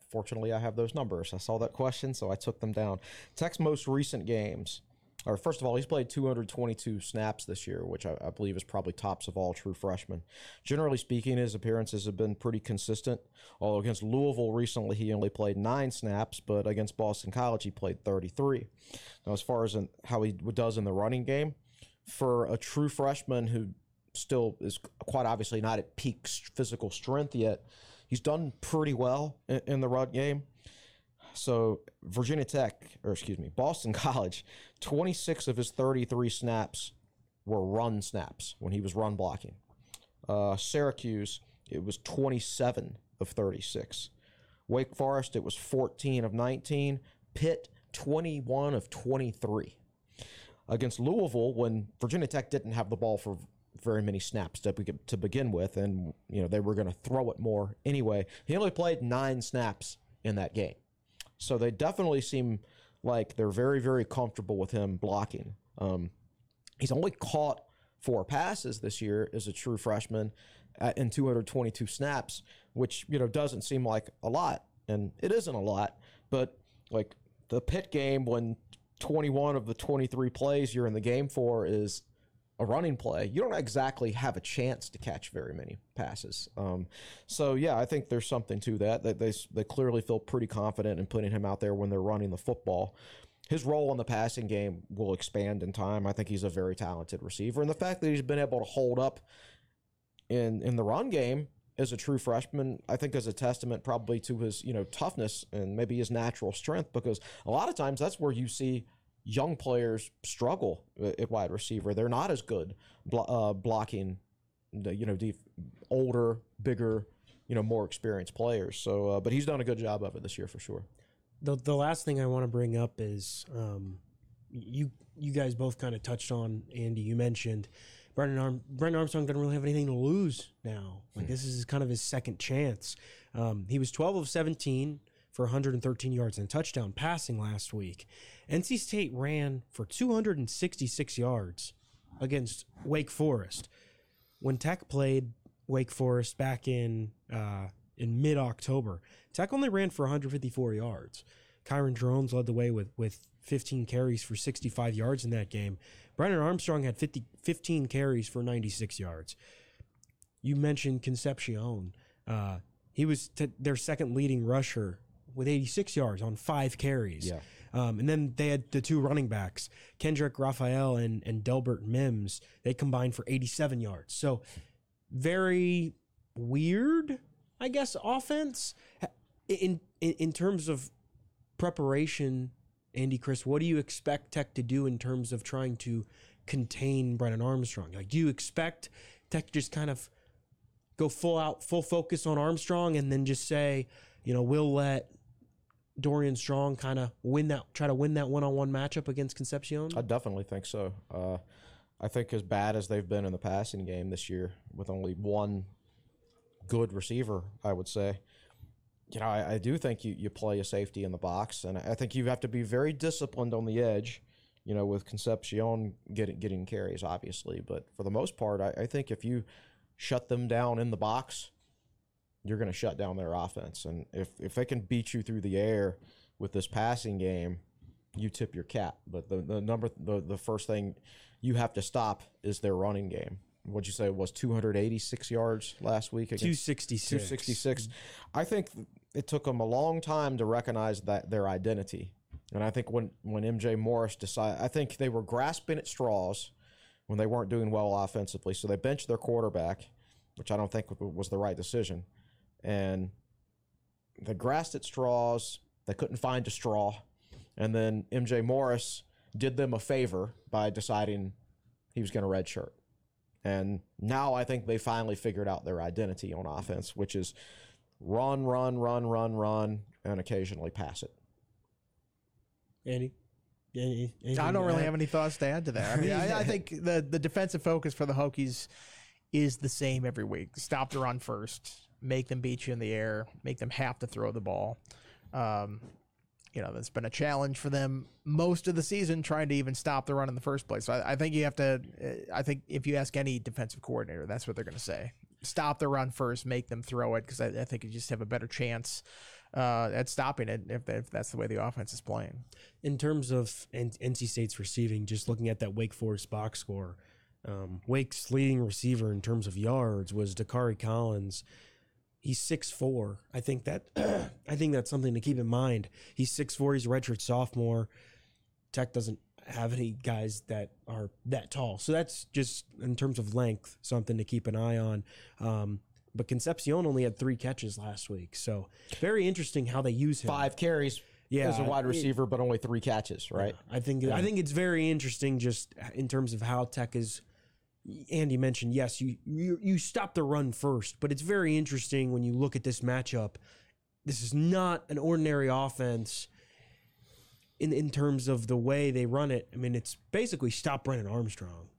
Speaker 2: fortunately, I have those numbers. I saw that question, so I took them down. Tech's most recent games, or first of all, he's played 222 snaps this year, which I, I believe is probably tops of all true freshmen. Generally speaking, his appearances have been pretty consistent. Although against Louisville recently, he only played nine snaps, but against Boston College, he played 33. Now, as far as in, how he does in the running game, for a true freshman who still is quite obviously not at peak physical strength yet. He's done pretty well in, in the run game. So Virginia Tech, or excuse me, Boston College, 26 of his 33 snaps were run snaps when he was run blocking. Uh, Syracuse, it was 27 of 36. Wake Forest, it was 14 of 19. Pitt, 21 of 23 against Louisville when Virginia Tech didn't have the ball for very many snaps to, to begin with, and you know they were going to throw it more anyway. He only played nine snaps in that game, so they definitely seem like they're very very comfortable with him blocking. Um, he's only caught four passes this year as a true freshman uh, in 222 snaps, which you know doesn't seem like a lot, and it isn't a lot, but like the pit game when 21 of the 23 plays you're in the game for is a running play, you don't exactly have a chance to catch very many passes. Um, so yeah, I think there's something to that. That they they clearly feel pretty confident in putting him out there when they're running the football. His role in the passing game will expand in time. I think he's a very talented receiver, and the fact that he's been able to hold up in in the run game as a true freshman, I think is a testament probably to his you know toughness and maybe his natural strength because a lot of times that's where you see young players struggle at wide receiver. They're not as good blo- uh, blocking the you know def- older, bigger, you know more experienced players. So, uh, but he's done a good job of it this year for sure.
Speaker 4: The the last thing I want to bring up is um, you you guys both kind of touched on Andy. You mentioned Brennan Arm Brennan Armstrong doesn't really have anything to lose now. Like this is kind of his second chance. Um, he was 12 of 17 for 113 yards and a touchdown passing last week. NC State ran for 266 yards against Wake Forest. When Tech played Wake Forest back in uh, in mid October, Tech only ran for 154 yards. Kyron Drones led the way with with 15 carries for 65 yards in that game. Brennan Armstrong had 50, 15 carries for 96 yards. You mentioned Concepcion. Uh, he was t- their second leading rusher with 86 yards on five carries.
Speaker 2: Yeah.
Speaker 4: Um, and then they had the two running backs, Kendrick Raphael and, and Delbert Mims. They combined for 87 yards. So very weird, I guess, offense. In, in, in terms of preparation, Andy, Chris, what do you expect Tech to do in terms of trying to contain Brennan Armstrong? Like, do you expect Tech to just kind of go full out, full focus on Armstrong, and then just say, you know, we'll let Dorian Strong kind of win that, try to win that one on one matchup against Concepcion?
Speaker 2: I definitely think so. Uh, I think as bad as they've been in the passing game this year, with only one good receiver, I would say. You know, I, I do think you, you play a safety in the box, and I think you have to be very disciplined on the edge. You know, with Concepcion getting getting carries, obviously, but for the most part, I, I think if you shut them down in the box, you're going to shut down their offense. And if if they can beat you through the air with this passing game, you tip your cap. But the, the number the, the first thing you have to stop is their running game. What'd you say it was 286 yards last week against
Speaker 4: 266.
Speaker 2: 266. I think it took them a long time to recognize that their identity. And I think when when MJ Morris decided, I think they were grasping at straws when they weren't doing well offensively. So they benched their quarterback, which I don't think was the right decision. And they grasped at straws. They couldn't find a straw. And then MJ Morris did them a favor by deciding he was going to redshirt. And now I think they finally figured out their identity on offense, which is run, run, run, run, run, and occasionally pass it.
Speaker 4: Andy? Any,
Speaker 3: I don't really have any thoughts to add to that. I mean, I, I think the the defensive focus for the Hokies is the same every week. Stop the run first, make them beat you in the air, make them have to throw the ball. Um, you know, that's been a challenge for them most of the season, trying to even stop the run in the first place. So I, I think you have to. I think if you ask any defensive coordinator, that's what they're going to say: stop the run first, make them throw it, because I, I, think you just have a better chance uh, at stopping it if, if, that's the way the offense is playing.
Speaker 4: In terms of NC State's receiving, just looking at that Wake Forest box score, um, Wake's leading receiver in terms of yards was Dacari Collins he's six four. I think that I think that's something to keep in mind. He's six four. He's a redshirt sophomore. Tech doesn't have any guys that are that tall, so that's just in terms of length something to keep an eye on. Um, but Concepcion only had three catches last week, so very interesting how they use him.
Speaker 2: Five carries. Yeah, as a wide receiver, it, but only three catches, right?
Speaker 4: Yeah, I think yeah. I think it's very interesting just in terms of how Tech is Andy mentioned, yes, you, you you stop the run first, but it's very interesting when you look at this matchup. This is not an ordinary offense in in terms of the way they run it. I mean, it's basically stop Brennan Armstrong.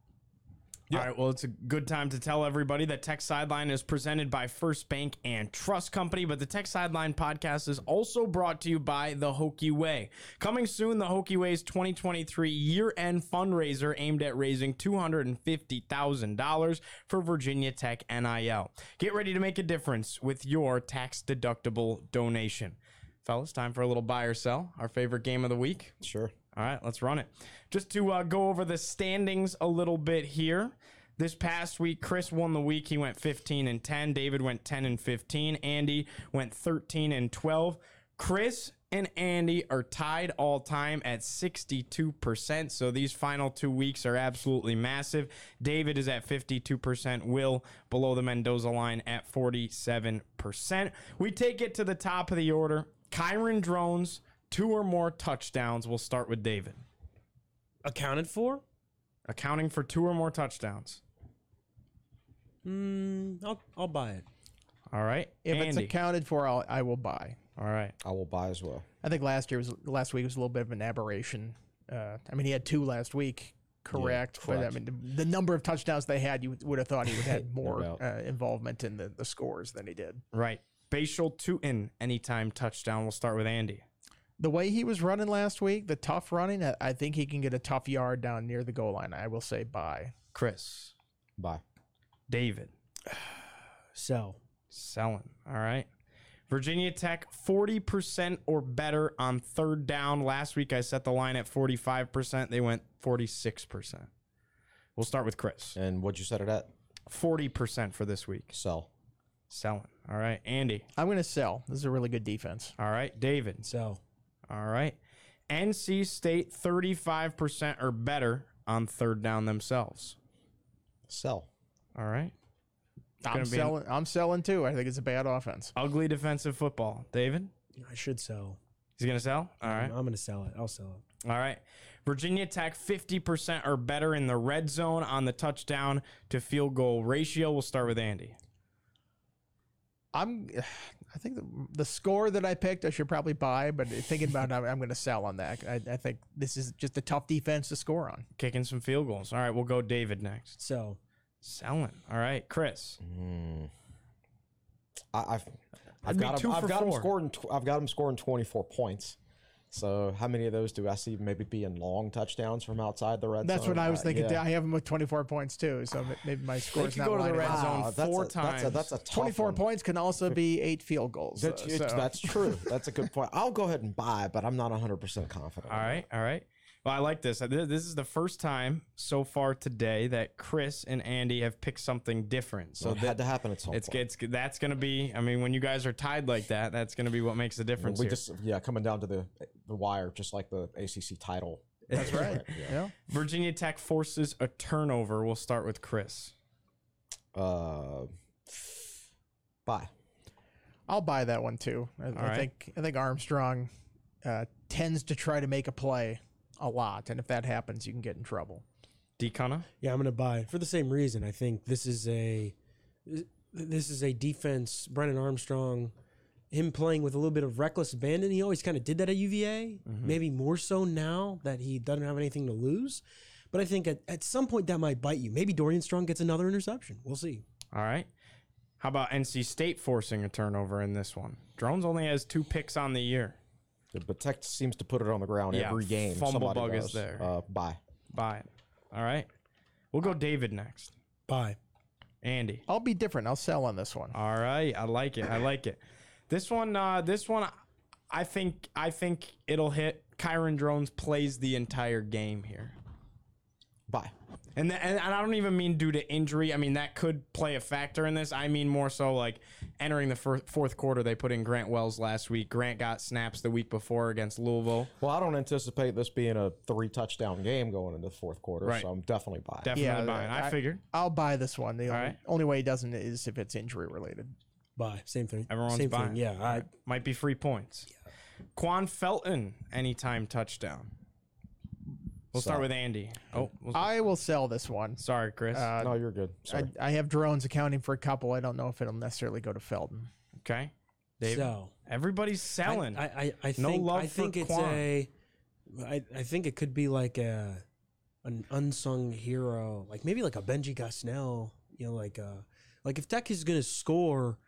Speaker 1: Yeah. All right. Well, it's a good time to tell everybody that Tech Sideline is presented by First Bank and Trust Company, but the Tech Sideline podcast is also brought to you by the Hokie Way. Coming soon, the Hokie Way's 2023 year-end fundraiser aimed at raising $250,000 for Virginia Tech NIL. Get ready to make a difference with your tax-deductible donation. Fellas, time for a little buy or sell. Our favorite game of the week.
Speaker 2: Sure.
Speaker 1: All right, let's run it. Just to uh, go over the standings a little bit here. This past week, Chris won the week. He went 15 and 10. David went 10 and 15. Andy went 13 and 12. Chris and Andy are tied all time at 62%. So these final two weeks are absolutely massive. David is at 52%. Will below the Mendoza line at 47%. We take it to the top of the order. Kyron Drones two or more touchdowns. We'll start with David.
Speaker 4: Accounted for?
Speaker 1: Accounting for two or more touchdowns.
Speaker 4: Mm, I'll, I'll buy it.
Speaker 1: All right.
Speaker 3: If Andy. it's accounted for, I'll, I will buy.
Speaker 1: All right.
Speaker 2: I will buy as well.
Speaker 3: I think last year was last week was a little bit of an aberration. Uh, I mean, he had two last week, correct? Yeah, correct. But I mean, the, the, number of touchdowns they had, you would have thought he would have had more no uh, involvement in the, the scores than he did.
Speaker 1: Right. Bhayshul Tuten anytime touchdown. We'll start with Andy
Speaker 3: the way he was running last week, the tough running, I think he can get a tough yard down near the goal line. I will say bye.
Speaker 1: Chris.
Speaker 2: Bye.
Speaker 1: David.
Speaker 4: Sell.
Speaker 1: Selling. All right. Virginia Tech, 40% or better on third down. Last week I set the line at 45%. They went 46%. We'll start with Chris.
Speaker 2: And what'd you set it at?
Speaker 1: 40% for this week.
Speaker 2: Sell.
Speaker 1: Selling. All right. Andy.
Speaker 3: I'm going to sell. This is a really good defense.
Speaker 1: All right. David.
Speaker 4: Sell.
Speaker 1: All right. NC State 35% or better on third down themselves.
Speaker 2: Sell.
Speaker 1: All right.
Speaker 3: I'm selling. I'm selling too. I think it's a bad offense.
Speaker 1: Ugly defensive football. David?
Speaker 4: I should sell.
Speaker 1: He's going to sell? All right.
Speaker 4: I'm going to sell it. I'll sell it.
Speaker 1: All right. Virginia Tech 50% or better in the red zone on the touchdown to field goal ratio. We'll start with Andy.
Speaker 3: I'm. I think the, the score that I picked, I should probably buy, but thinking about it, I'm, I'm going to sell on that. I, I think this is just a tough defense to score on.
Speaker 1: Kicking some field goals. All right, we'll go David next.
Speaker 4: So
Speaker 1: Selling. All right, Chris. Mm.
Speaker 2: I, I've I've got
Speaker 1: two
Speaker 2: him. I've
Speaker 1: for
Speaker 2: got him scoring. Tw- I've got him scoring twenty four points. So how many of those do I see maybe being long touchdowns from outside the red
Speaker 3: That's
Speaker 2: zone?
Speaker 3: That's what I was
Speaker 2: Uh,
Speaker 3: thinking.
Speaker 2: yeah.
Speaker 3: I have him with 24 points too, so maybe my score is
Speaker 1: could
Speaker 3: not
Speaker 1: go to the red
Speaker 3: up.
Speaker 1: zone
Speaker 2: Wow, that's
Speaker 1: four
Speaker 2: That's a,
Speaker 1: times.
Speaker 2: that's a tough
Speaker 3: 24
Speaker 2: one.
Speaker 3: points can also be eight field goals.
Speaker 2: That's,
Speaker 3: uh, so-
Speaker 2: that's true. That's a good point. I'll go ahead and buy, but I'm not 100 percent confident.
Speaker 1: All right, all right. Well, I like this. This is the first time so far today that Chris and Andy have picked something different.
Speaker 2: So
Speaker 1: So
Speaker 2: it
Speaker 1: that
Speaker 2: had to happen at some
Speaker 1: it's
Speaker 2: point.
Speaker 1: it's that's going to be. I mean, when you guys are tied like that, that's going to be what makes the difference.
Speaker 2: we
Speaker 1: here.
Speaker 2: just yeah coming down to the the wire, just like the ACC title.
Speaker 3: That's right. yeah.
Speaker 1: Virginia Tech forces a turnover. We'll start with Chris.
Speaker 2: Uh, buy.
Speaker 3: I'll buy that one too. I, I
Speaker 1: right.
Speaker 3: think I think Armstrong uh, tends to try to make a play a lot, and if that happens, you can get in trouble.
Speaker 1: Decana.
Speaker 4: Yeah, I'm going to buy for the same reason. I think this is a this is a defense. Brennan Armstrong, him playing with a little bit of reckless abandon. He always kind of did that at UVA. Mm-hmm. Maybe more so now that he doesn't have anything to lose. But I think at, at some point that might bite you. Maybe Dorian Strong gets another interception. We'll see.
Speaker 1: All right. How about NC State forcing a turnover in this one? Drones only has two picks on the year.
Speaker 2: But Tech seems to put it on the ground
Speaker 1: Yeah,
Speaker 2: every game.
Speaker 1: fumble
Speaker 2: Somebody
Speaker 1: bug is
Speaker 2: does.
Speaker 1: there.
Speaker 2: Uh, bye.
Speaker 1: Buy it. All right. We'll go David next.
Speaker 4: Bye.
Speaker 1: Andy.
Speaker 3: I'll be different. I'll sell on this one.
Speaker 1: All right, I like it. I like it. This one, uh, this one, I think, I think it'll hit. Kyron Drones plays the entire game here,
Speaker 2: Buy.
Speaker 1: and th- and I don't even mean due to injury. I mean that could play a factor in this. I mean more so like entering the fir- fourth quarter. They put in Grant Wells last week. Grant got snaps the week before against Louisville.
Speaker 2: Well, I don't anticipate this being a three touchdown game going into the fourth quarter,
Speaker 1: Right.
Speaker 2: so I'm definitely buying.
Speaker 1: Definitely
Speaker 3: Yeah,
Speaker 1: buying. I,
Speaker 3: I-
Speaker 1: figured
Speaker 3: I'll buy this one. The only,
Speaker 1: right.
Speaker 3: only way he doesn't is if it's injury related.
Speaker 4: Buy Same thing.
Speaker 1: everyone's
Speaker 4: Same
Speaker 1: buying.
Speaker 4: Thing. Yeah. I,
Speaker 1: might be free points. Yeah. Quan Felton anytime touchdown. We'll start with Andy. Oh, we'll-
Speaker 3: I will sell this one.
Speaker 1: sorry, Chris.
Speaker 3: Uh,
Speaker 2: no, you're good. Sorry.
Speaker 3: I, I have drones accounting for a couple. I don't know if it'll necessarily go to Felton.
Speaker 1: okay, David.
Speaker 4: so
Speaker 1: Everybody's selling.
Speaker 4: I, I, I
Speaker 1: No
Speaker 4: think,
Speaker 1: love
Speaker 4: I
Speaker 1: for
Speaker 4: think it's
Speaker 1: Quan.
Speaker 4: a. I, I think it could be like a, an unsung hero, like maybe like a Benji Gosnell. You know, like uh, like if Tech is going to score,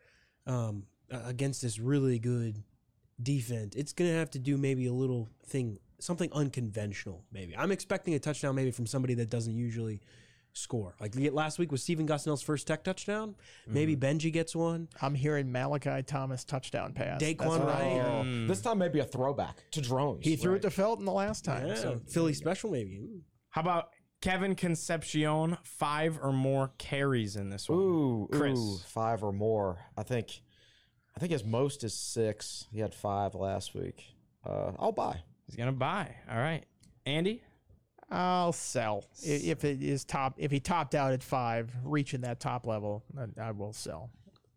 Speaker 4: um, a- against this really good defense, it's going to have to do maybe a little thing, something unconventional. Maybe I'm expecting a touchdown, maybe from somebody that doesn't usually score. Like last week was Stephen Gosnell's first Tech touchdown. Maybe Benji gets one.
Speaker 3: I'm hearing Malachi Thomas touchdown pass.
Speaker 4: Daquan
Speaker 3: what I
Speaker 4: Wright.
Speaker 3: hear.
Speaker 1: Mm.
Speaker 2: This time, maybe a throwback to drones.
Speaker 3: He threw it to Felton the last time.
Speaker 4: Yeah,
Speaker 3: So
Speaker 4: Philly special, maybe. Ooh.
Speaker 1: How about Kevin Concepcion? Five or more carries in this one.
Speaker 2: Ooh,
Speaker 1: Chris.
Speaker 2: ooh, five or more. I think, I think his most is six. He had five last week. Uh, I'll buy.
Speaker 1: He's gonna buy. All right, Andy.
Speaker 3: I'll sell I- if it is top. If he topped out at five, reaching that top level, then I will sell.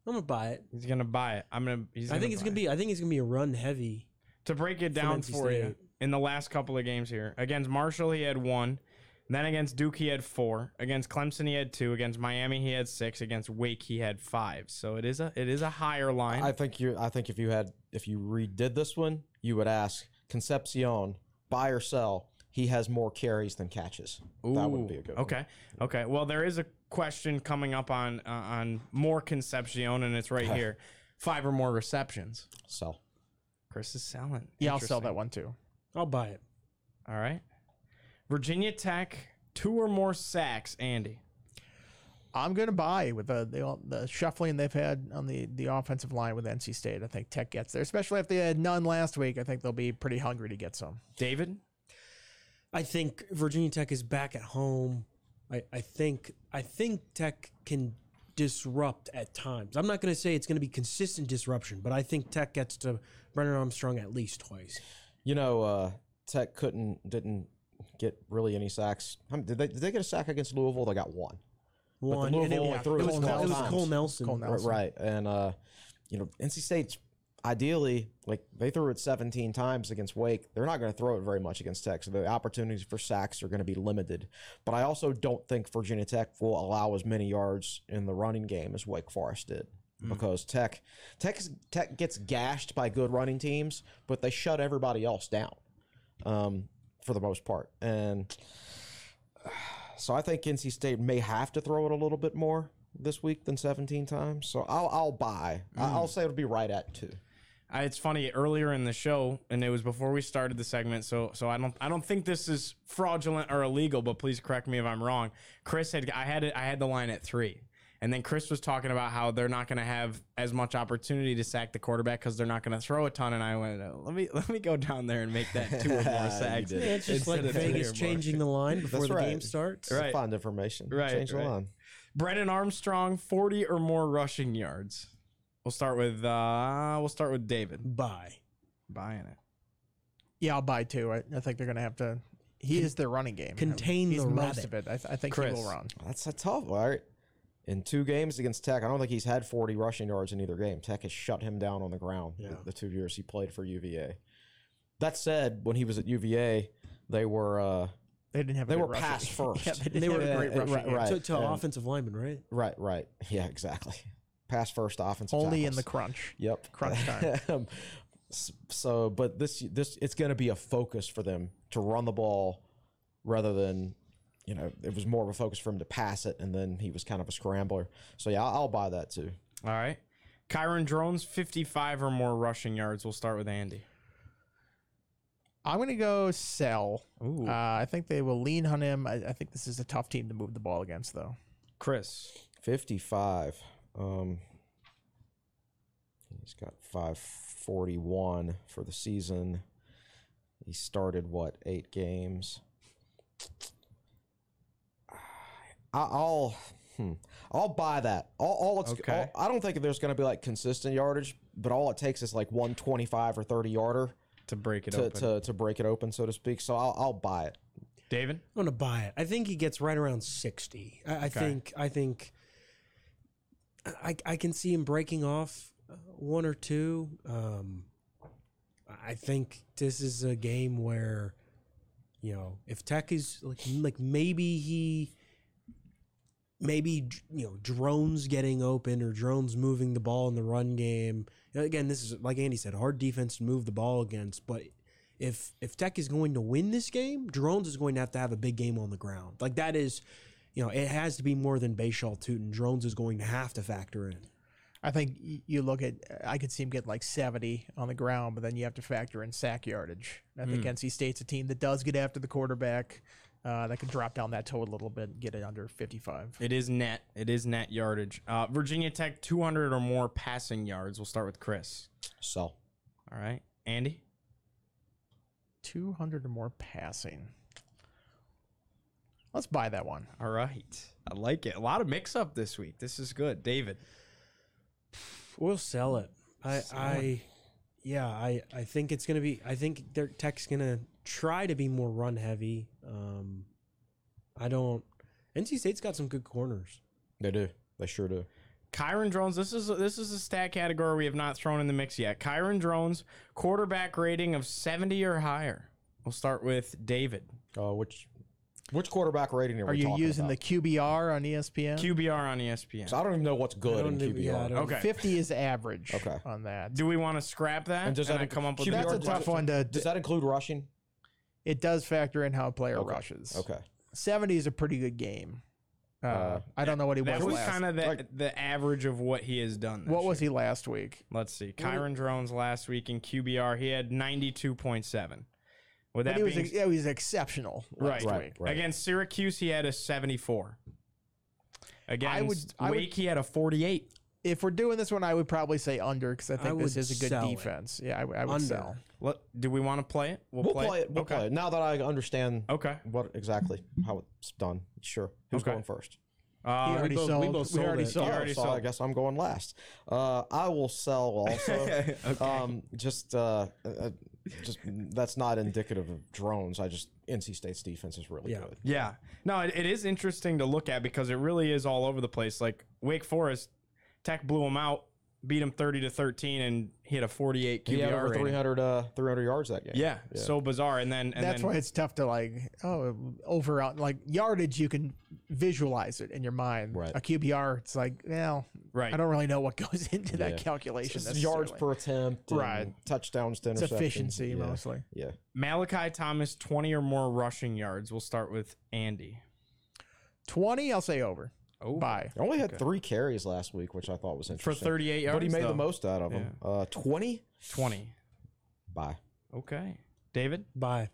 Speaker 4: I'm gonna buy it.
Speaker 1: He's gonna buy it. I'm gonna. He's
Speaker 4: I think it's
Speaker 1: buy
Speaker 4: gonna be. I think it's gonna be a run heavy.
Speaker 1: to break it down
Speaker 4: NC
Speaker 1: for you.
Speaker 4: State.
Speaker 1: In the last couple of games here, against Marshall he had one, then against Duke he had four, against Clemson he had two, against Miami he had six, against Wake he had five. So it is a it is a higher line.
Speaker 2: I think you. I think if you had, if you redid this one, you would ask Concepcion buy or sell. He has more carries than catches. that would be a
Speaker 1: Ooh,
Speaker 2: good. one.
Speaker 1: Okay. Okay. Well, there is a question coming up on uh, on more Concepcion, and it's right here: five or more receptions.
Speaker 2: Sell.
Speaker 1: Chris is selling.
Speaker 3: Yeah, I'll sell that one too.
Speaker 4: I'll buy it.
Speaker 1: All right. Virginia Tech, two or more sacks. Andy.
Speaker 3: I'm going to buy with the, the the shuffling they've had on the the offensive line with NC State. I think Tech gets there, especially if they had none last week. I think they'll be pretty hungry to get some.
Speaker 1: David.
Speaker 4: I think Virginia Tech is back at home. I, I think I think Tech can disrupt at times. I'm not going to say it's going to be consistent disruption, but I think Tech gets to Brennan Armstrong at least twice.
Speaker 2: You know, uh, Tech couldn't didn't get really any sacks. How many- Did they? Did they get a sack against Louisville? They got one.
Speaker 4: One,
Speaker 2: Louisville
Speaker 4: and it,
Speaker 2: only
Speaker 4: was-
Speaker 2: threw it
Speaker 4: it was, Cole,
Speaker 2: couple
Speaker 4: it was. Cole Nelson.
Speaker 3: Cole
Speaker 2: Right,
Speaker 3: Nelson.
Speaker 2: right. And uh, you know, NC State's ideally like they threw it 17 times against Wake. They're not going to throw it very much against Tech, so the opportunities for sacks are going to be limited. But I also don't think Virginia Tech will allow as many yards in the running game as Wake Forest did. because Tech Tech Tech gets gashed by good running teams, but they shut everybody else down um, for the most part. And so I think NC State may have to throw it a little bit more this week than 17 times. So I'll I'll buy. I- mm. I'll say it'll be right at two.
Speaker 1: I, it's funny earlier in the show, and it was before we started the segment. So, so I don't, I don't think this is fraudulent or illegal. But please correct me if I'm wrong. Chris had, I had it, I had the line at three, and then Chris was talking about how they're not going to have as much opportunity to sack the quarterback because they're not going to throw a ton. And I went, uh, let me, let me go down there and make that two or more sacks.
Speaker 4: Yeah, it's just like
Speaker 1: instead
Speaker 4: Vegas changing the line before
Speaker 2: That's
Speaker 4: the
Speaker 2: right.
Speaker 4: game starts.
Speaker 1: Right.
Speaker 2: Find information.
Speaker 1: Right,
Speaker 2: Change the
Speaker 1: right.
Speaker 2: line.
Speaker 1: Brennan Armstrong, 40 or more rushing yards. We'll start with, uh, we'll start with David.
Speaker 4: Bye.
Speaker 1: Buying it.
Speaker 3: Yeah, I'll buy two. I, I think they're going to have to. He is their running game.
Speaker 4: contain
Speaker 3: He's
Speaker 4: the
Speaker 3: most
Speaker 4: rabbit.
Speaker 3: of it. I, th- I think
Speaker 1: Chris.
Speaker 3: he will run.
Speaker 2: That's a tough. All right. In two games against Tech, I don't think he's had 40 rushing yards in either game. Tech has shut him down on the ground the,
Speaker 4: Yeah.
Speaker 2: the two years he played for UVA. That said, when he was at UVA, they were uh,
Speaker 3: They didn't have. A
Speaker 2: They were
Speaker 3: rushing-
Speaker 2: pass first.
Speaker 3: yeah, they,
Speaker 4: They
Speaker 3: have
Speaker 4: were-
Speaker 3: a great
Speaker 2: uh,
Speaker 3: rushing
Speaker 2: right, right.
Speaker 4: to to
Speaker 2: and-
Speaker 4: offensive lineman, right?
Speaker 2: right, right. Yeah, exactly. Pass first offensive.
Speaker 3: Only in the crunch.
Speaker 2: Yep.
Speaker 3: Crunch time.
Speaker 2: Um, so, but this this it's going to be a focus for them to run the ball rather than you know it was more of a focus for him to pass it, and then he was kind of a scrambler. So yeah, I'll, I'll buy that too.
Speaker 1: All right. Kyron Drones, 55 or more rushing yards. We'll start with Andy.
Speaker 3: I'm going to go sell.
Speaker 1: Ooh.
Speaker 3: Uh, I think they will lean on him. I, I think this is a tough team to move the ball against, though.
Speaker 1: Chris.
Speaker 2: 55. Um, he's got 541 for the season. He started what eight games. I, I'll hmm, I'll buy that. All, all it's
Speaker 1: Okay.
Speaker 2: all, I don't think there's going to be like consistent yardage, but all it takes is like one twenty five or 30 yarder
Speaker 1: To break it
Speaker 2: to,
Speaker 1: open.
Speaker 2: to, to break it open, so to speak. So I'll, I'll buy it.
Speaker 1: David?
Speaker 4: I'm gonna buy it. I think he gets right around sixty. I, I think. I think. I I can see him breaking off uh, one or two. Um, I think this is a game where, you know, if Tech is like like maybe he. Maybe you know drones getting open or drones moving the ball in the run game. Uh, again, this is like Andy said, hard defense to move the ball against. But if if Tech is going to win this game, Drones is going to have to have a big game on the ground. Like that is, you know, it has to be more than Bhayshul Tuten. Drones is going to have to factor in.
Speaker 3: I think you look at. I could see him get like 70 on the ground, but then you have to factor in sack yardage. I think hmm. NC State's a team that does get after the quarterback. Uh, that can drop down that total a little bit and get it under 55.
Speaker 1: It is net. It is net yardage. Uh, Virginia Tech, 200 or more passing yards. We'll start with Chris.
Speaker 2: So
Speaker 1: All right. Andy?
Speaker 3: 200 or more passing. Let's buy that one.
Speaker 1: All right. I like it. A lot of mix up this week. This is good. David?
Speaker 4: We'll sell it. I, I, yeah, I, I think it's gonna be. I think their Tech's gonna try to be more run heavy. Um, I don't. NC State's got some good corners.
Speaker 2: they do. They sure do.
Speaker 1: Kyron Drones, this is this is a stat category we have not thrown in the mix yet. Kyron Drones, quarterback rating of 70 or higher. We'll start with David.
Speaker 2: Uh, which which quarterback rating are,
Speaker 3: Are
Speaker 2: we
Speaker 3: you
Speaker 2: talking
Speaker 3: using
Speaker 2: about?
Speaker 3: the QBR on ESPN?
Speaker 1: QBR on ESPN.
Speaker 2: So I don't even know what's good in
Speaker 4: don't even-
Speaker 2: QBR.
Speaker 4: yeah,
Speaker 1: Okay.
Speaker 3: 50 is average
Speaker 2: Okay.
Speaker 3: on that.
Speaker 1: Do we want to scrap that
Speaker 2: And
Speaker 1: and,
Speaker 2: does that
Speaker 1: then
Speaker 2: inc-
Speaker 1: come up with
Speaker 2: QBR
Speaker 3: That's a tough one to.
Speaker 2: Does that include rushing?
Speaker 3: It does factor in how a player
Speaker 2: Okay.
Speaker 3: rushes.
Speaker 2: Okay.
Speaker 3: 70 is a pretty good game. Uh,
Speaker 2: Uh,
Speaker 3: I don't know what he was.
Speaker 1: That
Speaker 3: was
Speaker 1: was kind of the,
Speaker 2: like-
Speaker 1: the average of what he has done. this
Speaker 3: what was
Speaker 1: year.
Speaker 3: he last week?
Speaker 1: Let's see. Kyron Drones last week in QBR, he had 92.7. With that
Speaker 3: he was
Speaker 1: being
Speaker 3: yeah, he was exceptional last
Speaker 1: Right.
Speaker 2: Right.
Speaker 3: week.
Speaker 2: Right.
Speaker 1: against Syracuse, he had a 74. Against
Speaker 3: would- I would-
Speaker 1: Wake, he had a 48.
Speaker 3: If we're doing this one, I would probably say under because I think this is a good
Speaker 4: sell it.
Speaker 3: defense. Yeah, I would
Speaker 4: Under.
Speaker 3: sell.
Speaker 1: Let, do we want to play it?
Speaker 2: We'll play it. We'll
Speaker 1: okay.
Speaker 2: play it. Now that I understand
Speaker 1: Okay.
Speaker 2: what exactly how it's done. Sure. Who's
Speaker 1: Okay.
Speaker 2: going first?
Speaker 1: Uh,
Speaker 3: He already
Speaker 4: both- we
Speaker 3: sold. we already
Speaker 4: it.
Speaker 3: sold.
Speaker 1: You already
Speaker 2: so I guess I'm going last. Uh, I will sell also. um, just, uh, uh, just that's not indicative of drones. I just NC State's defense is really
Speaker 4: Yeah.
Speaker 2: good.
Speaker 1: Yeah. No, it, it is interesting to look at because it really is all over the place. Like Wake Forest, Tech blew them out beat him 30 to 13 and hit a 48 QBR
Speaker 2: He had over
Speaker 1: rating.
Speaker 2: 300, uh, 300 yards that game.
Speaker 1: Yeah, so bizarre. And then and
Speaker 3: That's
Speaker 1: then
Speaker 3: why it's tough to like oh over out like yardage you can visualize it in your mind.
Speaker 2: Right.
Speaker 3: A QBR it's like well
Speaker 1: Right.
Speaker 3: I don't really know what goes into that calculation.
Speaker 2: It's yards per attempt, and
Speaker 3: Right.
Speaker 2: Touchdowns to
Speaker 3: It's
Speaker 2: interceptions.
Speaker 3: efficiency
Speaker 2: yeah.
Speaker 3: mostly.
Speaker 2: Yeah,
Speaker 1: Malachi Thomas 20 or more rushing yards. We'll start with Andy.
Speaker 3: Twenty, I'll say over.
Speaker 1: Oh,
Speaker 3: Bye.
Speaker 2: he only had three carries last week, which I thought was interesting.
Speaker 1: for
Speaker 2: interesting.
Speaker 1: 38 yards.
Speaker 2: but he made
Speaker 1: though.
Speaker 2: the most out of them. Uh, 20.
Speaker 1: 20.
Speaker 2: Bye.
Speaker 1: Okay. David,
Speaker 4: Bye.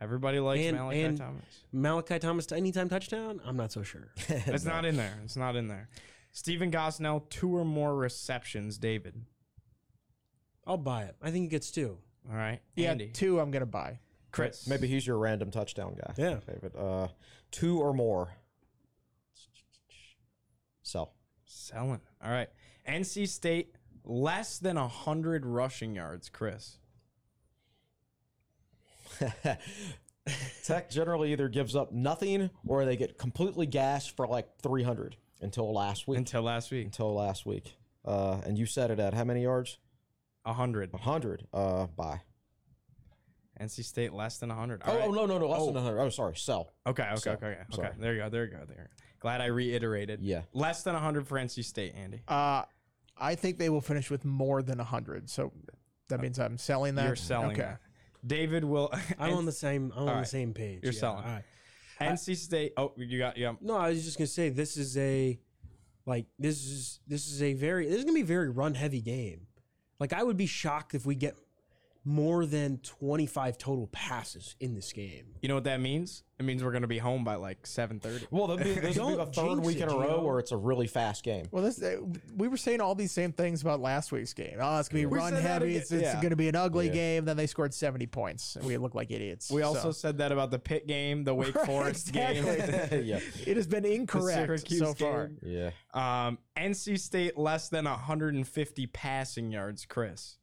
Speaker 1: everybody likes
Speaker 4: And-
Speaker 1: Malachi
Speaker 4: and-
Speaker 1: Thomas.
Speaker 4: Malachi Thomas to anytime touchdown? I'm not so sure.
Speaker 1: It's not in there. It's not in there. Stephen Gosnell, two or more receptions. David.
Speaker 4: I'll buy it. I think he gets two.
Speaker 1: All right.
Speaker 3: Yeah,
Speaker 1: Andy.
Speaker 3: two I'm gonna buy.
Speaker 1: Chris.
Speaker 2: Maybe he's your random touchdown guy.
Speaker 4: Yeah.
Speaker 2: David. Uh, two or more. Sell.
Speaker 1: Selling. All right. NC State, less than 100 rushing yards. Chris.
Speaker 2: Tech generally either gives up nothing or they get completely gashed for like 300 until last week.
Speaker 1: Until last week.
Speaker 2: Until last week. Uh, and you said it at how many yards?
Speaker 1: 100.
Speaker 2: 100. Uh, bye.
Speaker 1: NC State, less than 100.
Speaker 2: Oh,
Speaker 1: right.
Speaker 2: oh, no, no, no. Less
Speaker 1: Oh.
Speaker 2: than 100. Oh, sorry. Sell.
Speaker 1: Okay, okay,
Speaker 2: So-
Speaker 1: okay, okay. okay. There you go. There you go. There you go. Glad I reiterated.
Speaker 2: Yeah.
Speaker 1: Less than 100 for NC State, Andy.
Speaker 3: Uh I think they will finish with more than hundred. So that means I'm selling that.
Speaker 1: You're selling
Speaker 3: Okay.
Speaker 1: that. David will.
Speaker 4: I'm on the same. I'm on
Speaker 1: right.
Speaker 4: the same page.
Speaker 1: You're
Speaker 4: Yeah,
Speaker 1: selling.
Speaker 4: all right.
Speaker 1: NC State. Oh, you got yeah.
Speaker 4: No, I was just gonna say this is a like this is this is a very this is gonna be a very run heavy game. Like I would be shocked if we get more than 25 total passes in this game.
Speaker 1: You know what that means? It means we're gonna be home by like 7:30.
Speaker 2: Well, there'll be, this will be the third week
Speaker 4: it,
Speaker 2: in a row
Speaker 4: Gio.
Speaker 2: where it's a really fast game.
Speaker 3: Well, this uh, we were saying all these same things about last week's game. Oh, it's gonna be
Speaker 1: We
Speaker 3: run heavy. It's, it's
Speaker 1: yeah.
Speaker 3: gonna be an ugly
Speaker 2: Yeah.
Speaker 3: game. Then they scored seventy points, and we look like idiots.
Speaker 1: We also said that about the Pitt game, the Wake Forest game.
Speaker 2: Yeah.
Speaker 3: it has been incorrect
Speaker 1: Syracuse
Speaker 3: so far.
Speaker 1: game.
Speaker 2: Yeah.
Speaker 1: Um, NC State less than 150 passing yards. Chris,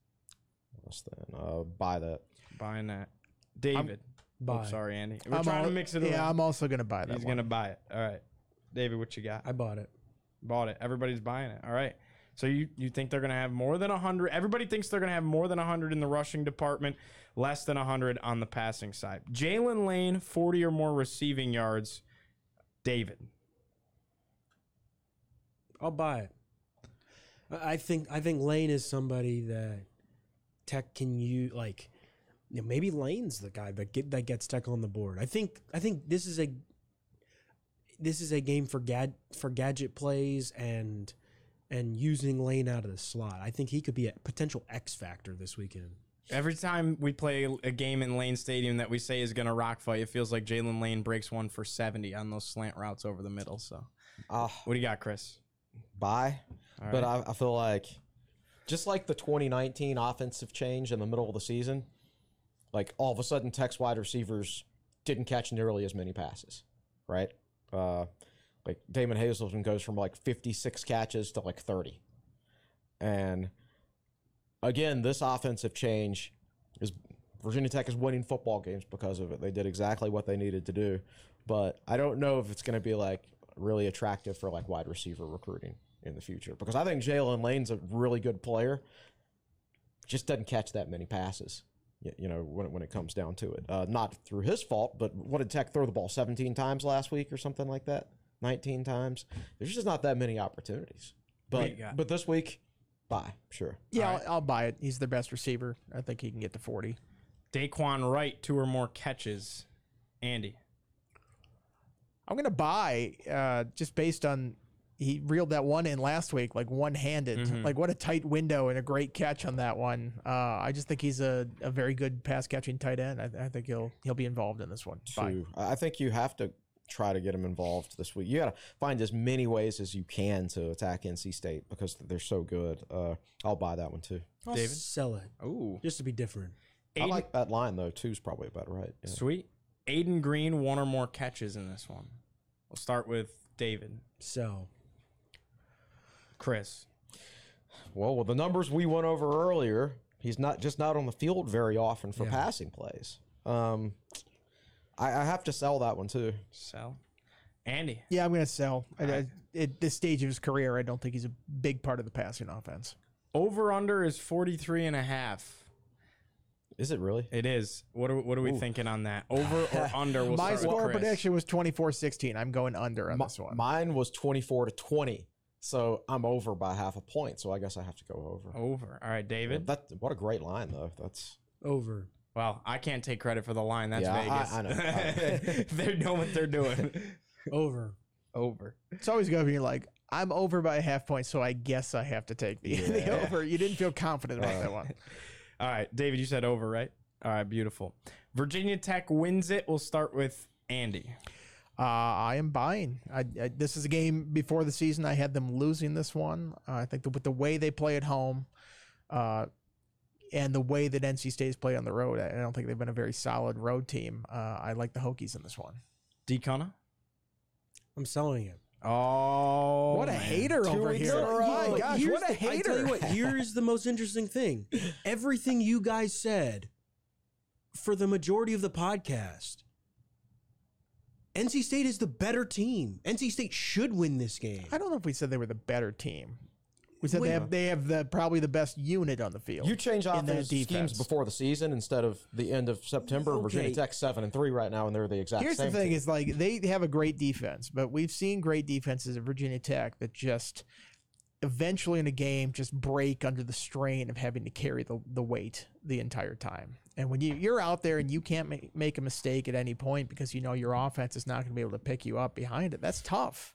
Speaker 2: Less than. Uh, buy that.
Speaker 1: buying that. David,
Speaker 4: Bye.
Speaker 1: Oh, sorry, Andy. We're
Speaker 3: I'm
Speaker 1: trying
Speaker 3: al-
Speaker 1: to mix it.
Speaker 3: up.
Speaker 1: Yeah.
Speaker 3: I'm also gonna buy that
Speaker 1: He's
Speaker 3: one.
Speaker 1: gonna buy it. All right, David, what you got?
Speaker 4: I bought it.
Speaker 1: Bought it. Everybody's buying it. All right. So you you think they're going to have more than 100? Everybody thinks they're going to have more than 100 in the rushing department, less than 100 on the passing side. Jaylin Lane, 40 or more receiving yards. David.
Speaker 4: I'll buy it. I I think I think Lane is somebody that Tech can you Like you know, maybe Lane's the guy that get that gets Tech on the board. I think I think this is a this is a game for gad for gadget plays and and using Lane out of the slot. I think he could be a potential X factor this weekend.
Speaker 1: Every time we play a game in Lane Stadium that we say is going to rock fight, it feels like Jaylin Lane breaks one for 70 on those slant routes over the middle. So,
Speaker 2: Uh,
Speaker 1: what do you got, Chris?
Speaker 2: buy.
Speaker 1: All
Speaker 2: But. I, I feel like just like the 2019 offensive change in the middle of the season, like all of a sudden Tech's wide receivers didn't catch nearly as many passes, right? Uh, like Damon Hazelton goes from like 56 catches to like 30. And again, this offensive change is Virginia Tech is winning football games because of it. They did exactly what they needed to do. But I don't know if it's going to be like really attractive for like wide receiver recruiting in the future because I think Jaylin Lane's a really good player. Just doesn't catch that many passes. You know, when it, when it comes down to it, uh, not through his fault, but what did Tech throw the ball 17 times last week or something like that? 19 times. There's just not that many opportunities. But but this week, buy, sure.
Speaker 3: Yeah, I'll, I'll buy it. He's the best receiver. I think he can get to forty.
Speaker 1: Daquan Wright, two or more catches. Andy.
Speaker 3: I'm gonna buy uh, just based on he reeled that one in last week, like one handed.
Speaker 1: Mhm.
Speaker 3: Like what a tight window and a great catch on that one. Uh, I just think he's a, a very good pass catching tight end. I, I think he'll he'll be involved in this one. Buy.
Speaker 2: Two. I I think you have to try to get him involved this week. You got to find as many ways as you can to attack NC State because they're so good. Uh, I'll buy that one too.
Speaker 4: I'll
Speaker 1: David?
Speaker 4: sell it
Speaker 1: Ooh.
Speaker 4: just to be different.
Speaker 2: I like that line though. Two's probably about right. Yeah.
Speaker 1: Sweet. Ayden Greene, one or more catches in this one. We'll start with David.
Speaker 4: So
Speaker 1: Chris.
Speaker 2: Well, with the numbers we went over earlier, he's not just not on the field very often for
Speaker 4: Yeah.
Speaker 2: passing plays. Um, I, I have to sell that one too.
Speaker 1: Sell. Andy.
Speaker 3: Yeah, I'm going to sell. I, I, at this stage of his career, I don't think he's a big part of the passing offense.
Speaker 1: Over under is 43 and a half.
Speaker 2: Is it really?
Speaker 1: It is. What are, what are we thinking on that? Over or under? We'll
Speaker 3: My score prediction was 24-16. I'm going under on
Speaker 2: Mi-
Speaker 3: this one.
Speaker 2: Mine was 24 to 20. So I'm over by half a point. So I guess I have to go over.
Speaker 1: Over. All right, David.
Speaker 2: That what a great line though. That's
Speaker 4: Over.
Speaker 1: Well, I can't take credit for the line. That's
Speaker 2: Yeah, I-
Speaker 1: Vegas.
Speaker 2: I know. I
Speaker 1: they know what they're doing.
Speaker 4: Over.
Speaker 1: Over.
Speaker 3: It's always going to be like, I'm over by a half point, so I guess I have to take the, the
Speaker 2: Yeah.
Speaker 3: over. You didn't feel confident about that one.
Speaker 1: All right, David, you said over, right? All right, beautiful. Virginia Tech wins it. We'll start with Andy.
Speaker 3: Uh, I am buying. I, I, this is a game before the season. I had them losing this one. Uh, I think that with the way they play at home, uh, and the way that NC State's play on the road, I I don't think they've been a very solid road team. Uh, I like the Hokies in this one.
Speaker 1: Decona.
Speaker 4: I'm selling it.
Speaker 1: Oh,
Speaker 3: what a
Speaker 1: man.
Speaker 3: hater
Speaker 1: Two
Speaker 3: over here!
Speaker 1: in a
Speaker 3: Oh my gosh,
Speaker 4: Here's
Speaker 3: what a
Speaker 4: the- I tell you what, here's the most interesting thing. Everything you guys said for the majority of the podcast. NC State is the better team. NC State should win this game.
Speaker 3: I don't know if we said they were the better team. We said
Speaker 4: Wait.
Speaker 3: they have they have the probably the best unit on the field.
Speaker 2: you change
Speaker 3: in that
Speaker 2: offense schemes before the season instead of the end of September. Virginia Tech seven and three right now, and they're the exact
Speaker 3: Here's
Speaker 2: same.
Speaker 3: the thing:
Speaker 2: team.
Speaker 3: is like they have a great defense, but we've seen great defenses at Virginia Tech that just eventually in a game just break under the strain of having to carry the, the weight the entire time. And when you, you're out there and you can't make, make a mistake at any point because you know your offense is not going to be able to pick you up behind it, that's tough.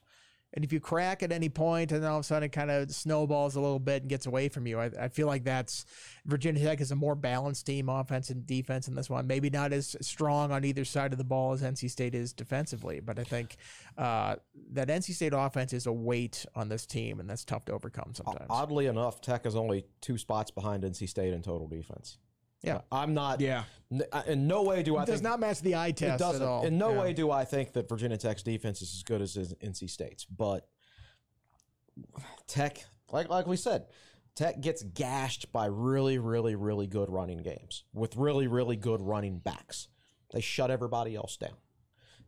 Speaker 3: And if you crack at any point and then all of a sudden it kind of snowballs a little bit and gets away from you, I, I feel like that's Virginia Tech is a more balanced team, offense and defense in this one. Maybe not as strong on either side of the ball as NC State is defensively, but I think uh, that NC State offense is a weight on this team, and that's tough to overcome sometimes.
Speaker 2: Oddly enough, Tech is only two spots behind NC State in total defense.
Speaker 3: Yeah.
Speaker 2: I'm not.
Speaker 1: Yeah.
Speaker 2: In no way do I
Speaker 3: it does
Speaker 2: think
Speaker 3: not match the eye
Speaker 2: it
Speaker 3: test
Speaker 2: doesn't.
Speaker 3: at all.
Speaker 2: In no
Speaker 3: Yeah.
Speaker 2: way do I think that Virginia Tech's defense is as good as NC State's. But Tech, like like we said, Tech gets gashed by really, really, really good running games with really, really good running backs. They shut everybody else down.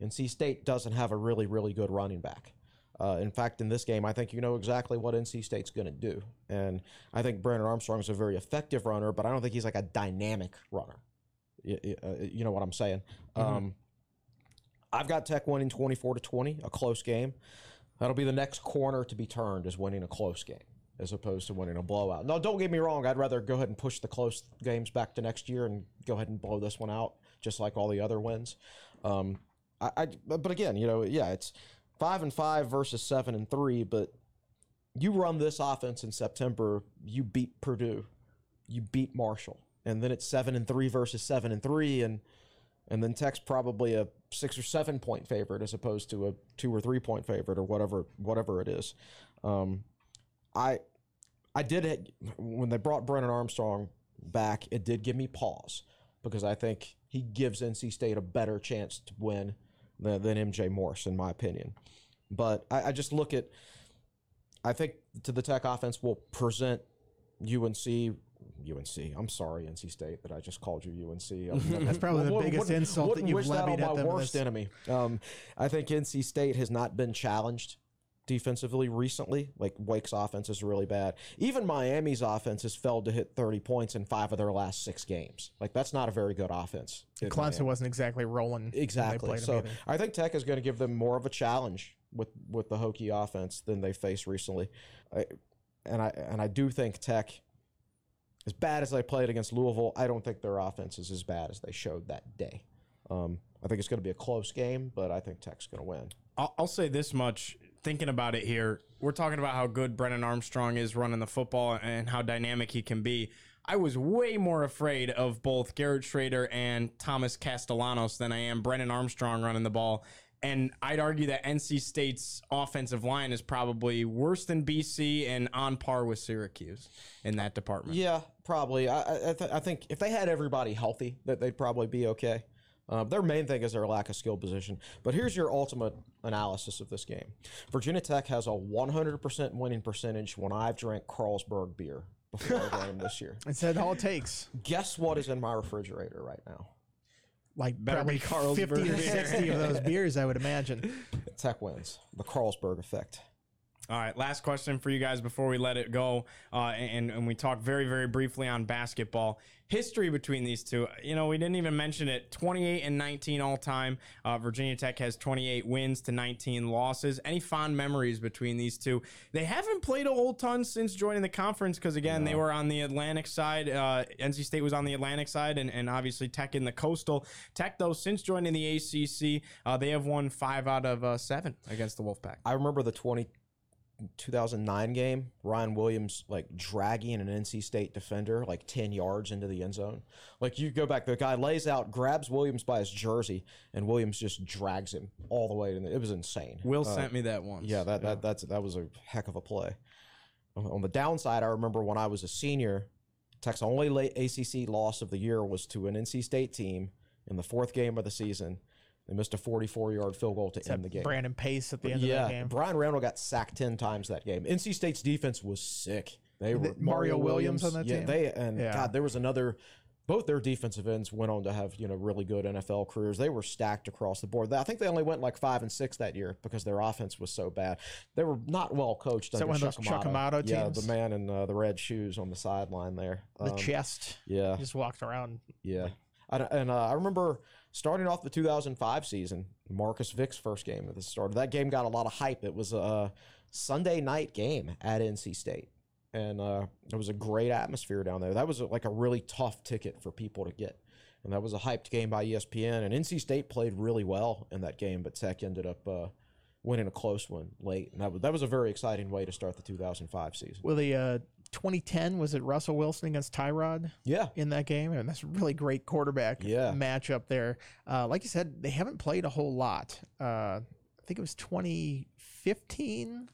Speaker 2: NC State doesn't have a really, really good running back. Uh, in fact, in this game, I think you know exactly what NC State's going to do. And I think Brennan Armstrong is a very effective runner, but I don't think he's like a dynamic runner. Y- y- uh, You know what I'm saying? Um, I've got Tech winning 24 to 20, a close game. That'll be the next corner to be turned is winning a close game as opposed to winning a blowout. Now, don't get me wrong. I'd rather go ahead and push the close games back to next year and go ahead and blow this one out, just like all the other wins. Um, I, I, but again, you know, yeah, it's five and five versus seven and three. But you run this offense in September, you beat Purdue, you beat Marshall, and then it's seven and three versus seven and three, and and then Tech's probably a six or seven point favorite as opposed to a two or three point favorite or whatever whatever it is. Um, I I did it when they brought Brennan Armstrong back. It did give me pause because I think he gives NC State a better chance to win than, than MJ Morris, in my opinion. But I, I just look at. I think to the Tech offense will present UNC. UNC. I'm sorry, NC State, that I just called you UNC.
Speaker 3: That's probably the biggest
Speaker 2: wouldn't-
Speaker 3: insult that you've
Speaker 2: wish that on
Speaker 3: levied at
Speaker 2: my
Speaker 3: them
Speaker 2: worst
Speaker 3: this-
Speaker 2: enemy. Um, I think NC State has not been challenged defensively recently. Like Wake's offense is really bad. Even Miami's offense has failed to hit 30 points in five of their last six games. Like that's not a very good offense. in
Speaker 3: Clemson wasn't exactly rolling.
Speaker 2: Exactly. So. I think Tech is going to give them more of a challenge with with the Hokie offense than they faced recently. I, and I and I do think Tech, as bad as they played against Louisville, I don't think their offense is as bad as they showed that day. Um, I think it's going to be a close game, but I think Tech's going to win.
Speaker 1: I'll, I'll say this much. Thinking about it here, we're talking about how good Brennan Armstrong is running the football and how dynamic he can be. I was way more afraid of both Garrett Shrader and Thomas Castellanos than I am Brennan Armstrong running the ball. And I'd argue that NC State's offensive line is probably worse than BC and on par with Syracuse in that department.
Speaker 2: Yeah, probably. I I, th- I think if they had everybody healthy, that they'd probably be okay. Uh, their main thing is their lack of skill position. But here's your ultimate analysis of this game: Virginia Tech has a 100% winning percentage when I've drank Carlsberg beer before a game this year.
Speaker 3: It's said all it takes.
Speaker 2: Guess what is in my refrigerator right now?
Speaker 3: Like
Speaker 1: Better
Speaker 3: probably
Speaker 1: be Carlsberg
Speaker 3: 50 or 60 of those beers, I would imagine.
Speaker 2: Tech wins. The Carlsberg effect.
Speaker 1: All right, last question for you guys before we let it go, uh, and and we talk very very briefly on basketball history between these two. You know, we didn't even mention it. Twenty eight and nineteen all time. Uh, Virginia Tech has twenty eight wins to nineteen losses. Any fond memories between these two? They haven't played a whole ton since joining the conference because again they were on the Atlantic side. Uh, NC State was on the Atlantic side, and, and obviously Tech in the coastal. Tech though since joining the ACC, uh, they have won five out of uh, seven against the Wolfpack.
Speaker 2: I remember the 20, 2009 game, Ryan Williams like dragging an NC State defender like 10 yards into the end zone. Like you go back, the guy lays out, grabs Williams by his jersey, and Williams just drags him all the way. The, it was insane.
Speaker 1: Will uh, sent me that once.
Speaker 2: Yeah, that, that that's that was a heck of a play. On- On the downside, I remember when I was a senior, Tech's only late ACC loss of the year was to an NC State team in the fourth game of the season. They missed a 44 yard field goal to end the game.
Speaker 3: Brandon Pace at the end
Speaker 2: yeah,
Speaker 3: of that game.
Speaker 2: Brian Randall got sacked 10 times that game. NC State's defense was sick. They were
Speaker 3: Mario Williams on that
Speaker 2: yeah,
Speaker 3: team?
Speaker 2: They and
Speaker 3: Yeah.
Speaker 2: God, there was another. Both their defensive ends went on to have you know really good NFL careers. They were stacked across the board. I think they only went like five and six that year because their offense was so bad. They were not well coached.
Speaker 3: that one of those
Speaker 2: Chuck
Speaker 3: Chuck Amato
Speaker 2: Yeah, the man in uh, the red shoes on the sideline there.
Speaker 3: The
Speaker 2: Um,
Speaker 3: chest.
Speaker 2: yeah,
Speaker 3: Just walked around.
Speaker 2: yeah. I, and uh, I remember starting off the 2005 season, Marcus Vick's first game at the start. That game got a lot of hype. It was a Sunday night game at NC State. And uh, it was a great atmosphere down there. That was like a really tough ticket for people to get. And that was a hyped game by ESPN. And NC State played really well in that game, but Tech ended up uh, winning a close one late. And that was, that was a very exciting way to start the 2005 season.
Speaker 3: Well, the uh, 2010 was it Russell Wilson against Tyrod
Speaker 2: Yeah.
Speaker 3: in that game, and that's a really great quarterback
Speaker 2: Yeah.
Speaker 3: matchup there. Uh, like you said, they haven't played a whole lot. Uh, I think it was 2015.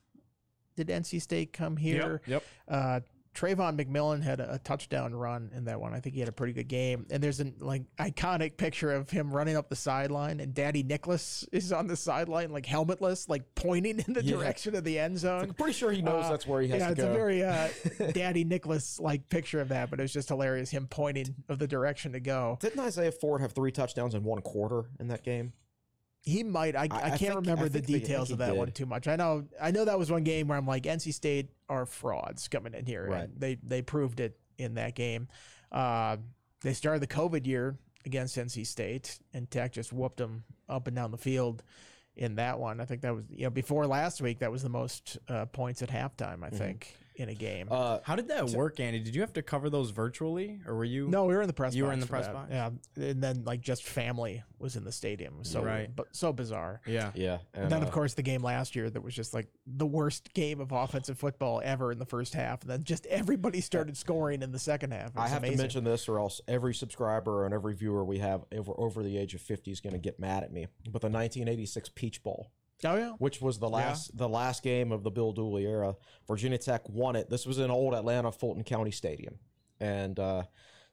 Speaker 3: Did NC State come here?
Speaker 1: Yep.
Speaker 3: Uh, Travon McMillian had a, a touchdown run in that one. I think he had a pretty good game. And there's an like iconic picture of him running up the sideline, and Daddy Nicholas is on the sideline, like helmetless, like pointing in the
Speaker 2: Yeah.
Speaker 3: direction of the end zone.
Speaker 2: I'm pretty sure he knows
Speaker 3: Uh,
Speaker 2: that's where he has
Speaker 3: yeah,
Speaker 2: to
Speaker 3: it's a very uh, Daddy Nicholas like picture of that, but it was just hilarious him pointing of the direction to go.
Speaker 2: Didn't Isaiah Ford have three touchdowns in one quarter in that game?
Speaker 3: He might. I, I,
Speaker 2: I
Speaker 3: can't
Speaker 2: think-
Speaker 3: remember
Speaker 2: I
Speaker 3: the
Speaker 2: think they-
Speaker 3: details of that one too much. I know. I know that was one game where I'm like, NC State are frauds coming in here,
Speaker 2: Right.
Speaker 3: and they they proved it in that game. Uh, they started the COVID year against NC State, and Tech just whooped them up and down the field in that one. I think that was you know before last week that was the most uh, points at halftime. I think in a game.
Speaker 2: Uh,
Speaker 1: How did that work, Andy? Did you have to cover those virtually, or were you?
Speaker 3: No, we were in the press.
Speaker 1: You were
Speaker 3: box
Speaker 1: in the
Speaker 3: for
Speaker 1: press
Speaker 3: that.
Speaker 1: box?
Speaker 3: Yeah, and then like just family was in the stadium. So
Speaker 1: Right.
Speaker 3: but so bizarre.
Speaker 1: Yeah.
Speaker 2: yeah.
Speaker 3: And then
Speaker 2: uh,
Speaker 3: of course the game last year that was just like the worst game of offensive football ever in the first half, and then just everybody started scoring in the second half. It
Speaker 2: I
Speaker 3: was
Speaker 2: have
Speaker 3: amazing.
Speaker 2: to mention this, or else every subscriber and every viewer we have over over the age of fifty is going to get mad at me. But the 1986 Peach Bowl,
Speaker 3: Oh yeah,
Speaker 2: which was the last the last game of the Bill Dooley era, Virginia Tech won it. This was in old Atlanta Fulton County Stadium, and uh,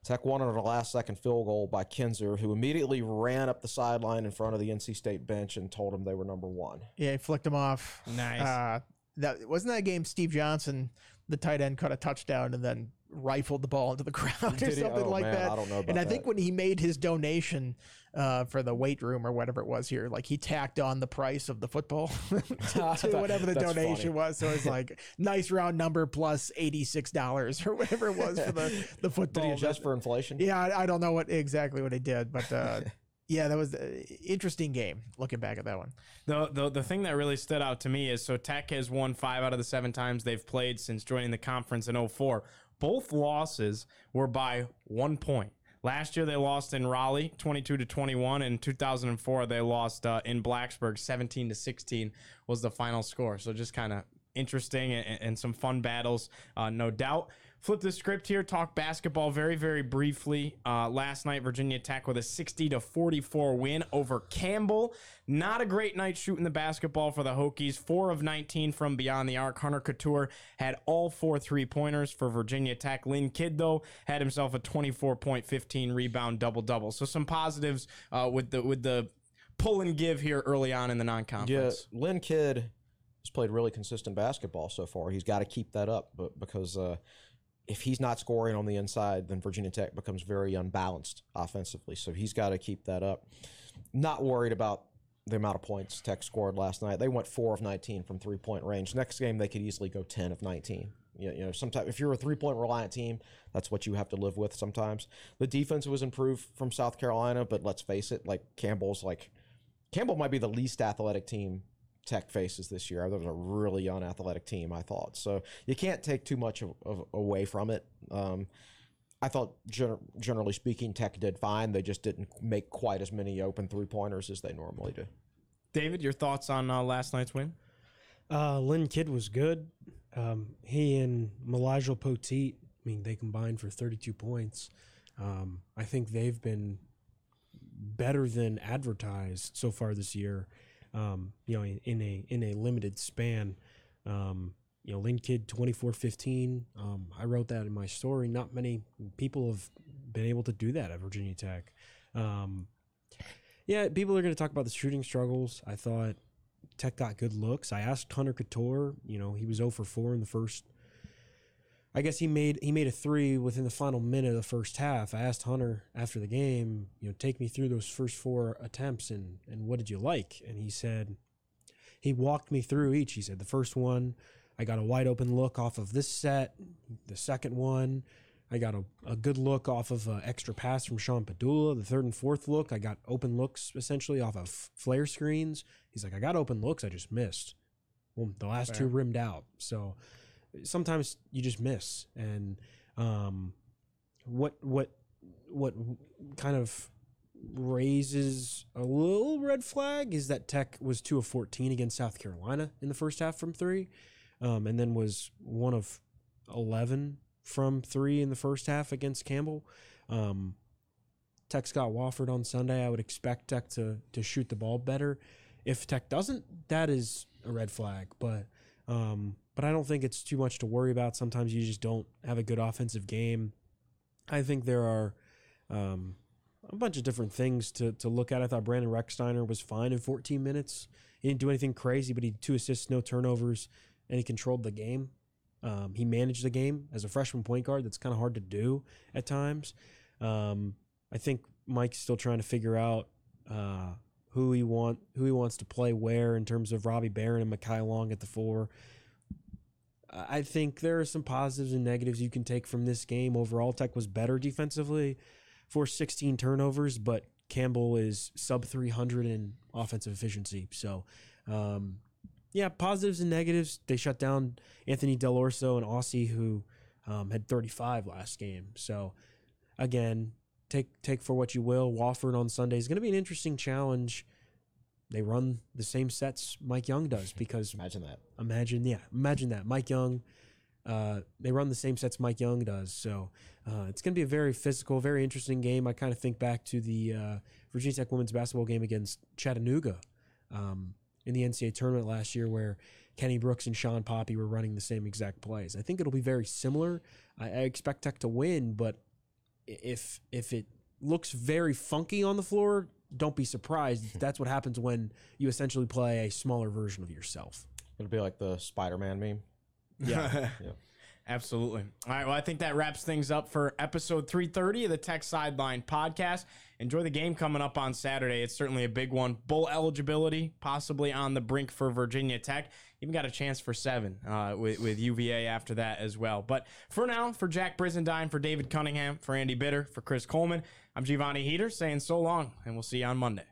Speaker 2: Tech won it on a last second field goal by Kinzer, who immediately ran up the sideline in front of the NC State bench and told them they were number one.
Speaker 3: yeah, he flicked him off.
Speaker 1: Nice.
Speaker 3: Uh, that wasn't that game. Steve Johnson, the tight end, caught a touchdown and then rifled the ball into the crowd or something
Speaker 2: Oh,
Speaker 3: like
Speaker 2: man,
Speaker 3: that.
Speaker 2: I don't know
Speaker 3: and
Speaker 2: about
Speaker 3: I think
Speaker 2: that.
Speaker 3: when he made his donation uh, for the weight room or whatever it was here, like he tacked on the price of the football to, to whatever the donation
Speaker 2: funny.
Speaker 3: was. So it's like nice round number plus eighty six dollars or whatever it was for the the
Speaker 2: Did
Speaker 3: football.
Speaker 2: he adjust for inflation?
Speaker 3: yeah, I, I don't know what exactly what he did, but. Uh, Yeah, that was an interesting game. Looking back at that one,
Speaker 1: The, the the thing that really stood out to me is so Tech has won five out of the seven times they've played since joining the conference in 04. Both losses were by one point. Last year they lost in Raleigh, 22 to 21. In 2004 they lost uh, in Blacksburg, 17 to 16 was the final score. So just kind of interesting and, and some fun battles, uh, no doubt. Flip the script here. Talk basketball very, very briefly. Uh, last night, Virginia Tech with a 60 to 44 win over Campbell. Not a great night shooting the basketball for the Hokies. Four of 19 from beyond the arc. Hunter Cattoor had all four three pointers for Virginia Tech. Lynn Kidd though had himself a 24 point, 15 rebound double double. So some positives uh, with the with the pull and give here early on in the non conference. Yeah.
Speaker 2: Lynn Kidd has played really consistent basketball so far. He's got to keep that up, but because uh, if he's not scoring on the inside, then Virginia Tech becomes very unbalanced offensively. So he's got to keep that up. Not worried about the amount of points Tech scored last night. They went four of 19 from three point range. Next game, they could easily go 10 of 19. You know, sometimes if you're a three point reliant team, that's what you have to live with sometimes. The defense was improved from South Carolina, but let's face it, like Campbell's like Campbell might be the least athletic team Tech faces this year. That was a really unathletic team, I thought. So you can't take too much of, of, away from it. Um, I thought, gener- generally speaking, Tech did fine. They just didn't make quite as many open three pointers as they normally do.
Speaker 1: David, your thoughts on uh, last night's win?
Speaker 4: Uh, Lynn Kidd was good. Um, he and Mylyjael Poteat, I mean, they combined for 32 points. Um, I think they've been better than advertised so far this year. Um, you know, in a in a limited span. Um, you know, Lynn Kidd 24-15. Um, I wrote that in my story. Not many people have been able to do that at Virginia Tech. Um, yeah, people are going to talk about the shooting struggles. I thought Tech got good looks. I asked Hunter Cattoor, you know, he was 0 for 4 in the first. I guess he made he made a three within the final minute of the first half. I asked Hunter after the game, you know, take me through those first four attempts and and what did you like? And he said he walked me through each. He said the first one, I got a wide open look off of this set. The second one, I got a, a good look off of an extra pass from Sean Pedulla. The third and fourth look, I got open looks essentially off of flare screens. He's like, I got open looks, I just missed. Well, the last
Speaker 1: Fair.
Speaker 4: two rimmed out. So sometimes you just miss. And um, what what what kind of raises a little red flag is that Tech was two of fourteen against South Carolina in the first half from three, um, and then was one of eleven from three in the first half against Campbell. Um, Tech got Wofford on Sunday. I would expect Tech to to shoot the ball better. If Tech doesn't, that is a red flag. But um, but I don't think it's too much to worry about. Sometimes you just don't have a good offensive game. I think there are um, a bunch of different things to to look at. I thought Brandon Rechsteiner was fine in 14 minutes. He didn't do anything crazy, but he had two assists, no turnovers, and he controlled the game. Um, he managed the game as a freshman point guard. That's kind of hard to do at times. Um, I think Mike's still trying to figure out uh, who he want who he wants to play where in terms of Robbie Beran and Mekhi Long at the four. I think there are some positives and negatives you can take from this game. Overall, Tech was better defensively for 16 turnovers, but Campbell is sub 300 in offensive efficiency. So, um, yeah, positives and negatives. They shut down Anthony Dell'Orso and Aussie, who um, had 35 last game. So, again, take take for what you will. Wofford on Sunday is going to be an interesting challenge. They run the same sets Mike Young does because
Speaker 2: Imagine that.
Speaker 4: imagine yeah imagine that Mike Young. Uh, they run the same sets Mike Young does, so uh, it's going to be a very physical, very interesting game. I kind of think back to the uh, Virginia Tech women's basketball game against Chattanooga um, in the NCAA tournament last year, where Kenny Brooks and Shawn Poppie were running the same exact plays. I think it'll be very similar. I, I expect Tech to win, but if if it looks very funky on the floor, don't be surprised. That's what happens when you essentially play a smaller version of yourself.
Speaker 2: It'll be like the Spider Man meme.
Speaker 1: Yeah.
Speaker 2: Yeah.
Speaker 1: Absolutely. All right. Well, I think that wraps things up for episode 330 of the Tech Sideline podcast. Enjoy the game coming up on Saturday. It's certainly a big one. Bull eligibility, possibly on the brink for Virginia Tech. Even got a chance for seven uh, with, with UVA after that as well. But for now, for Jack Brizendine, for David Cunningham, for Andy Bitter, for Chris Coleman, I'm Giovanni Heater saying so long, and we'll see you on Monday.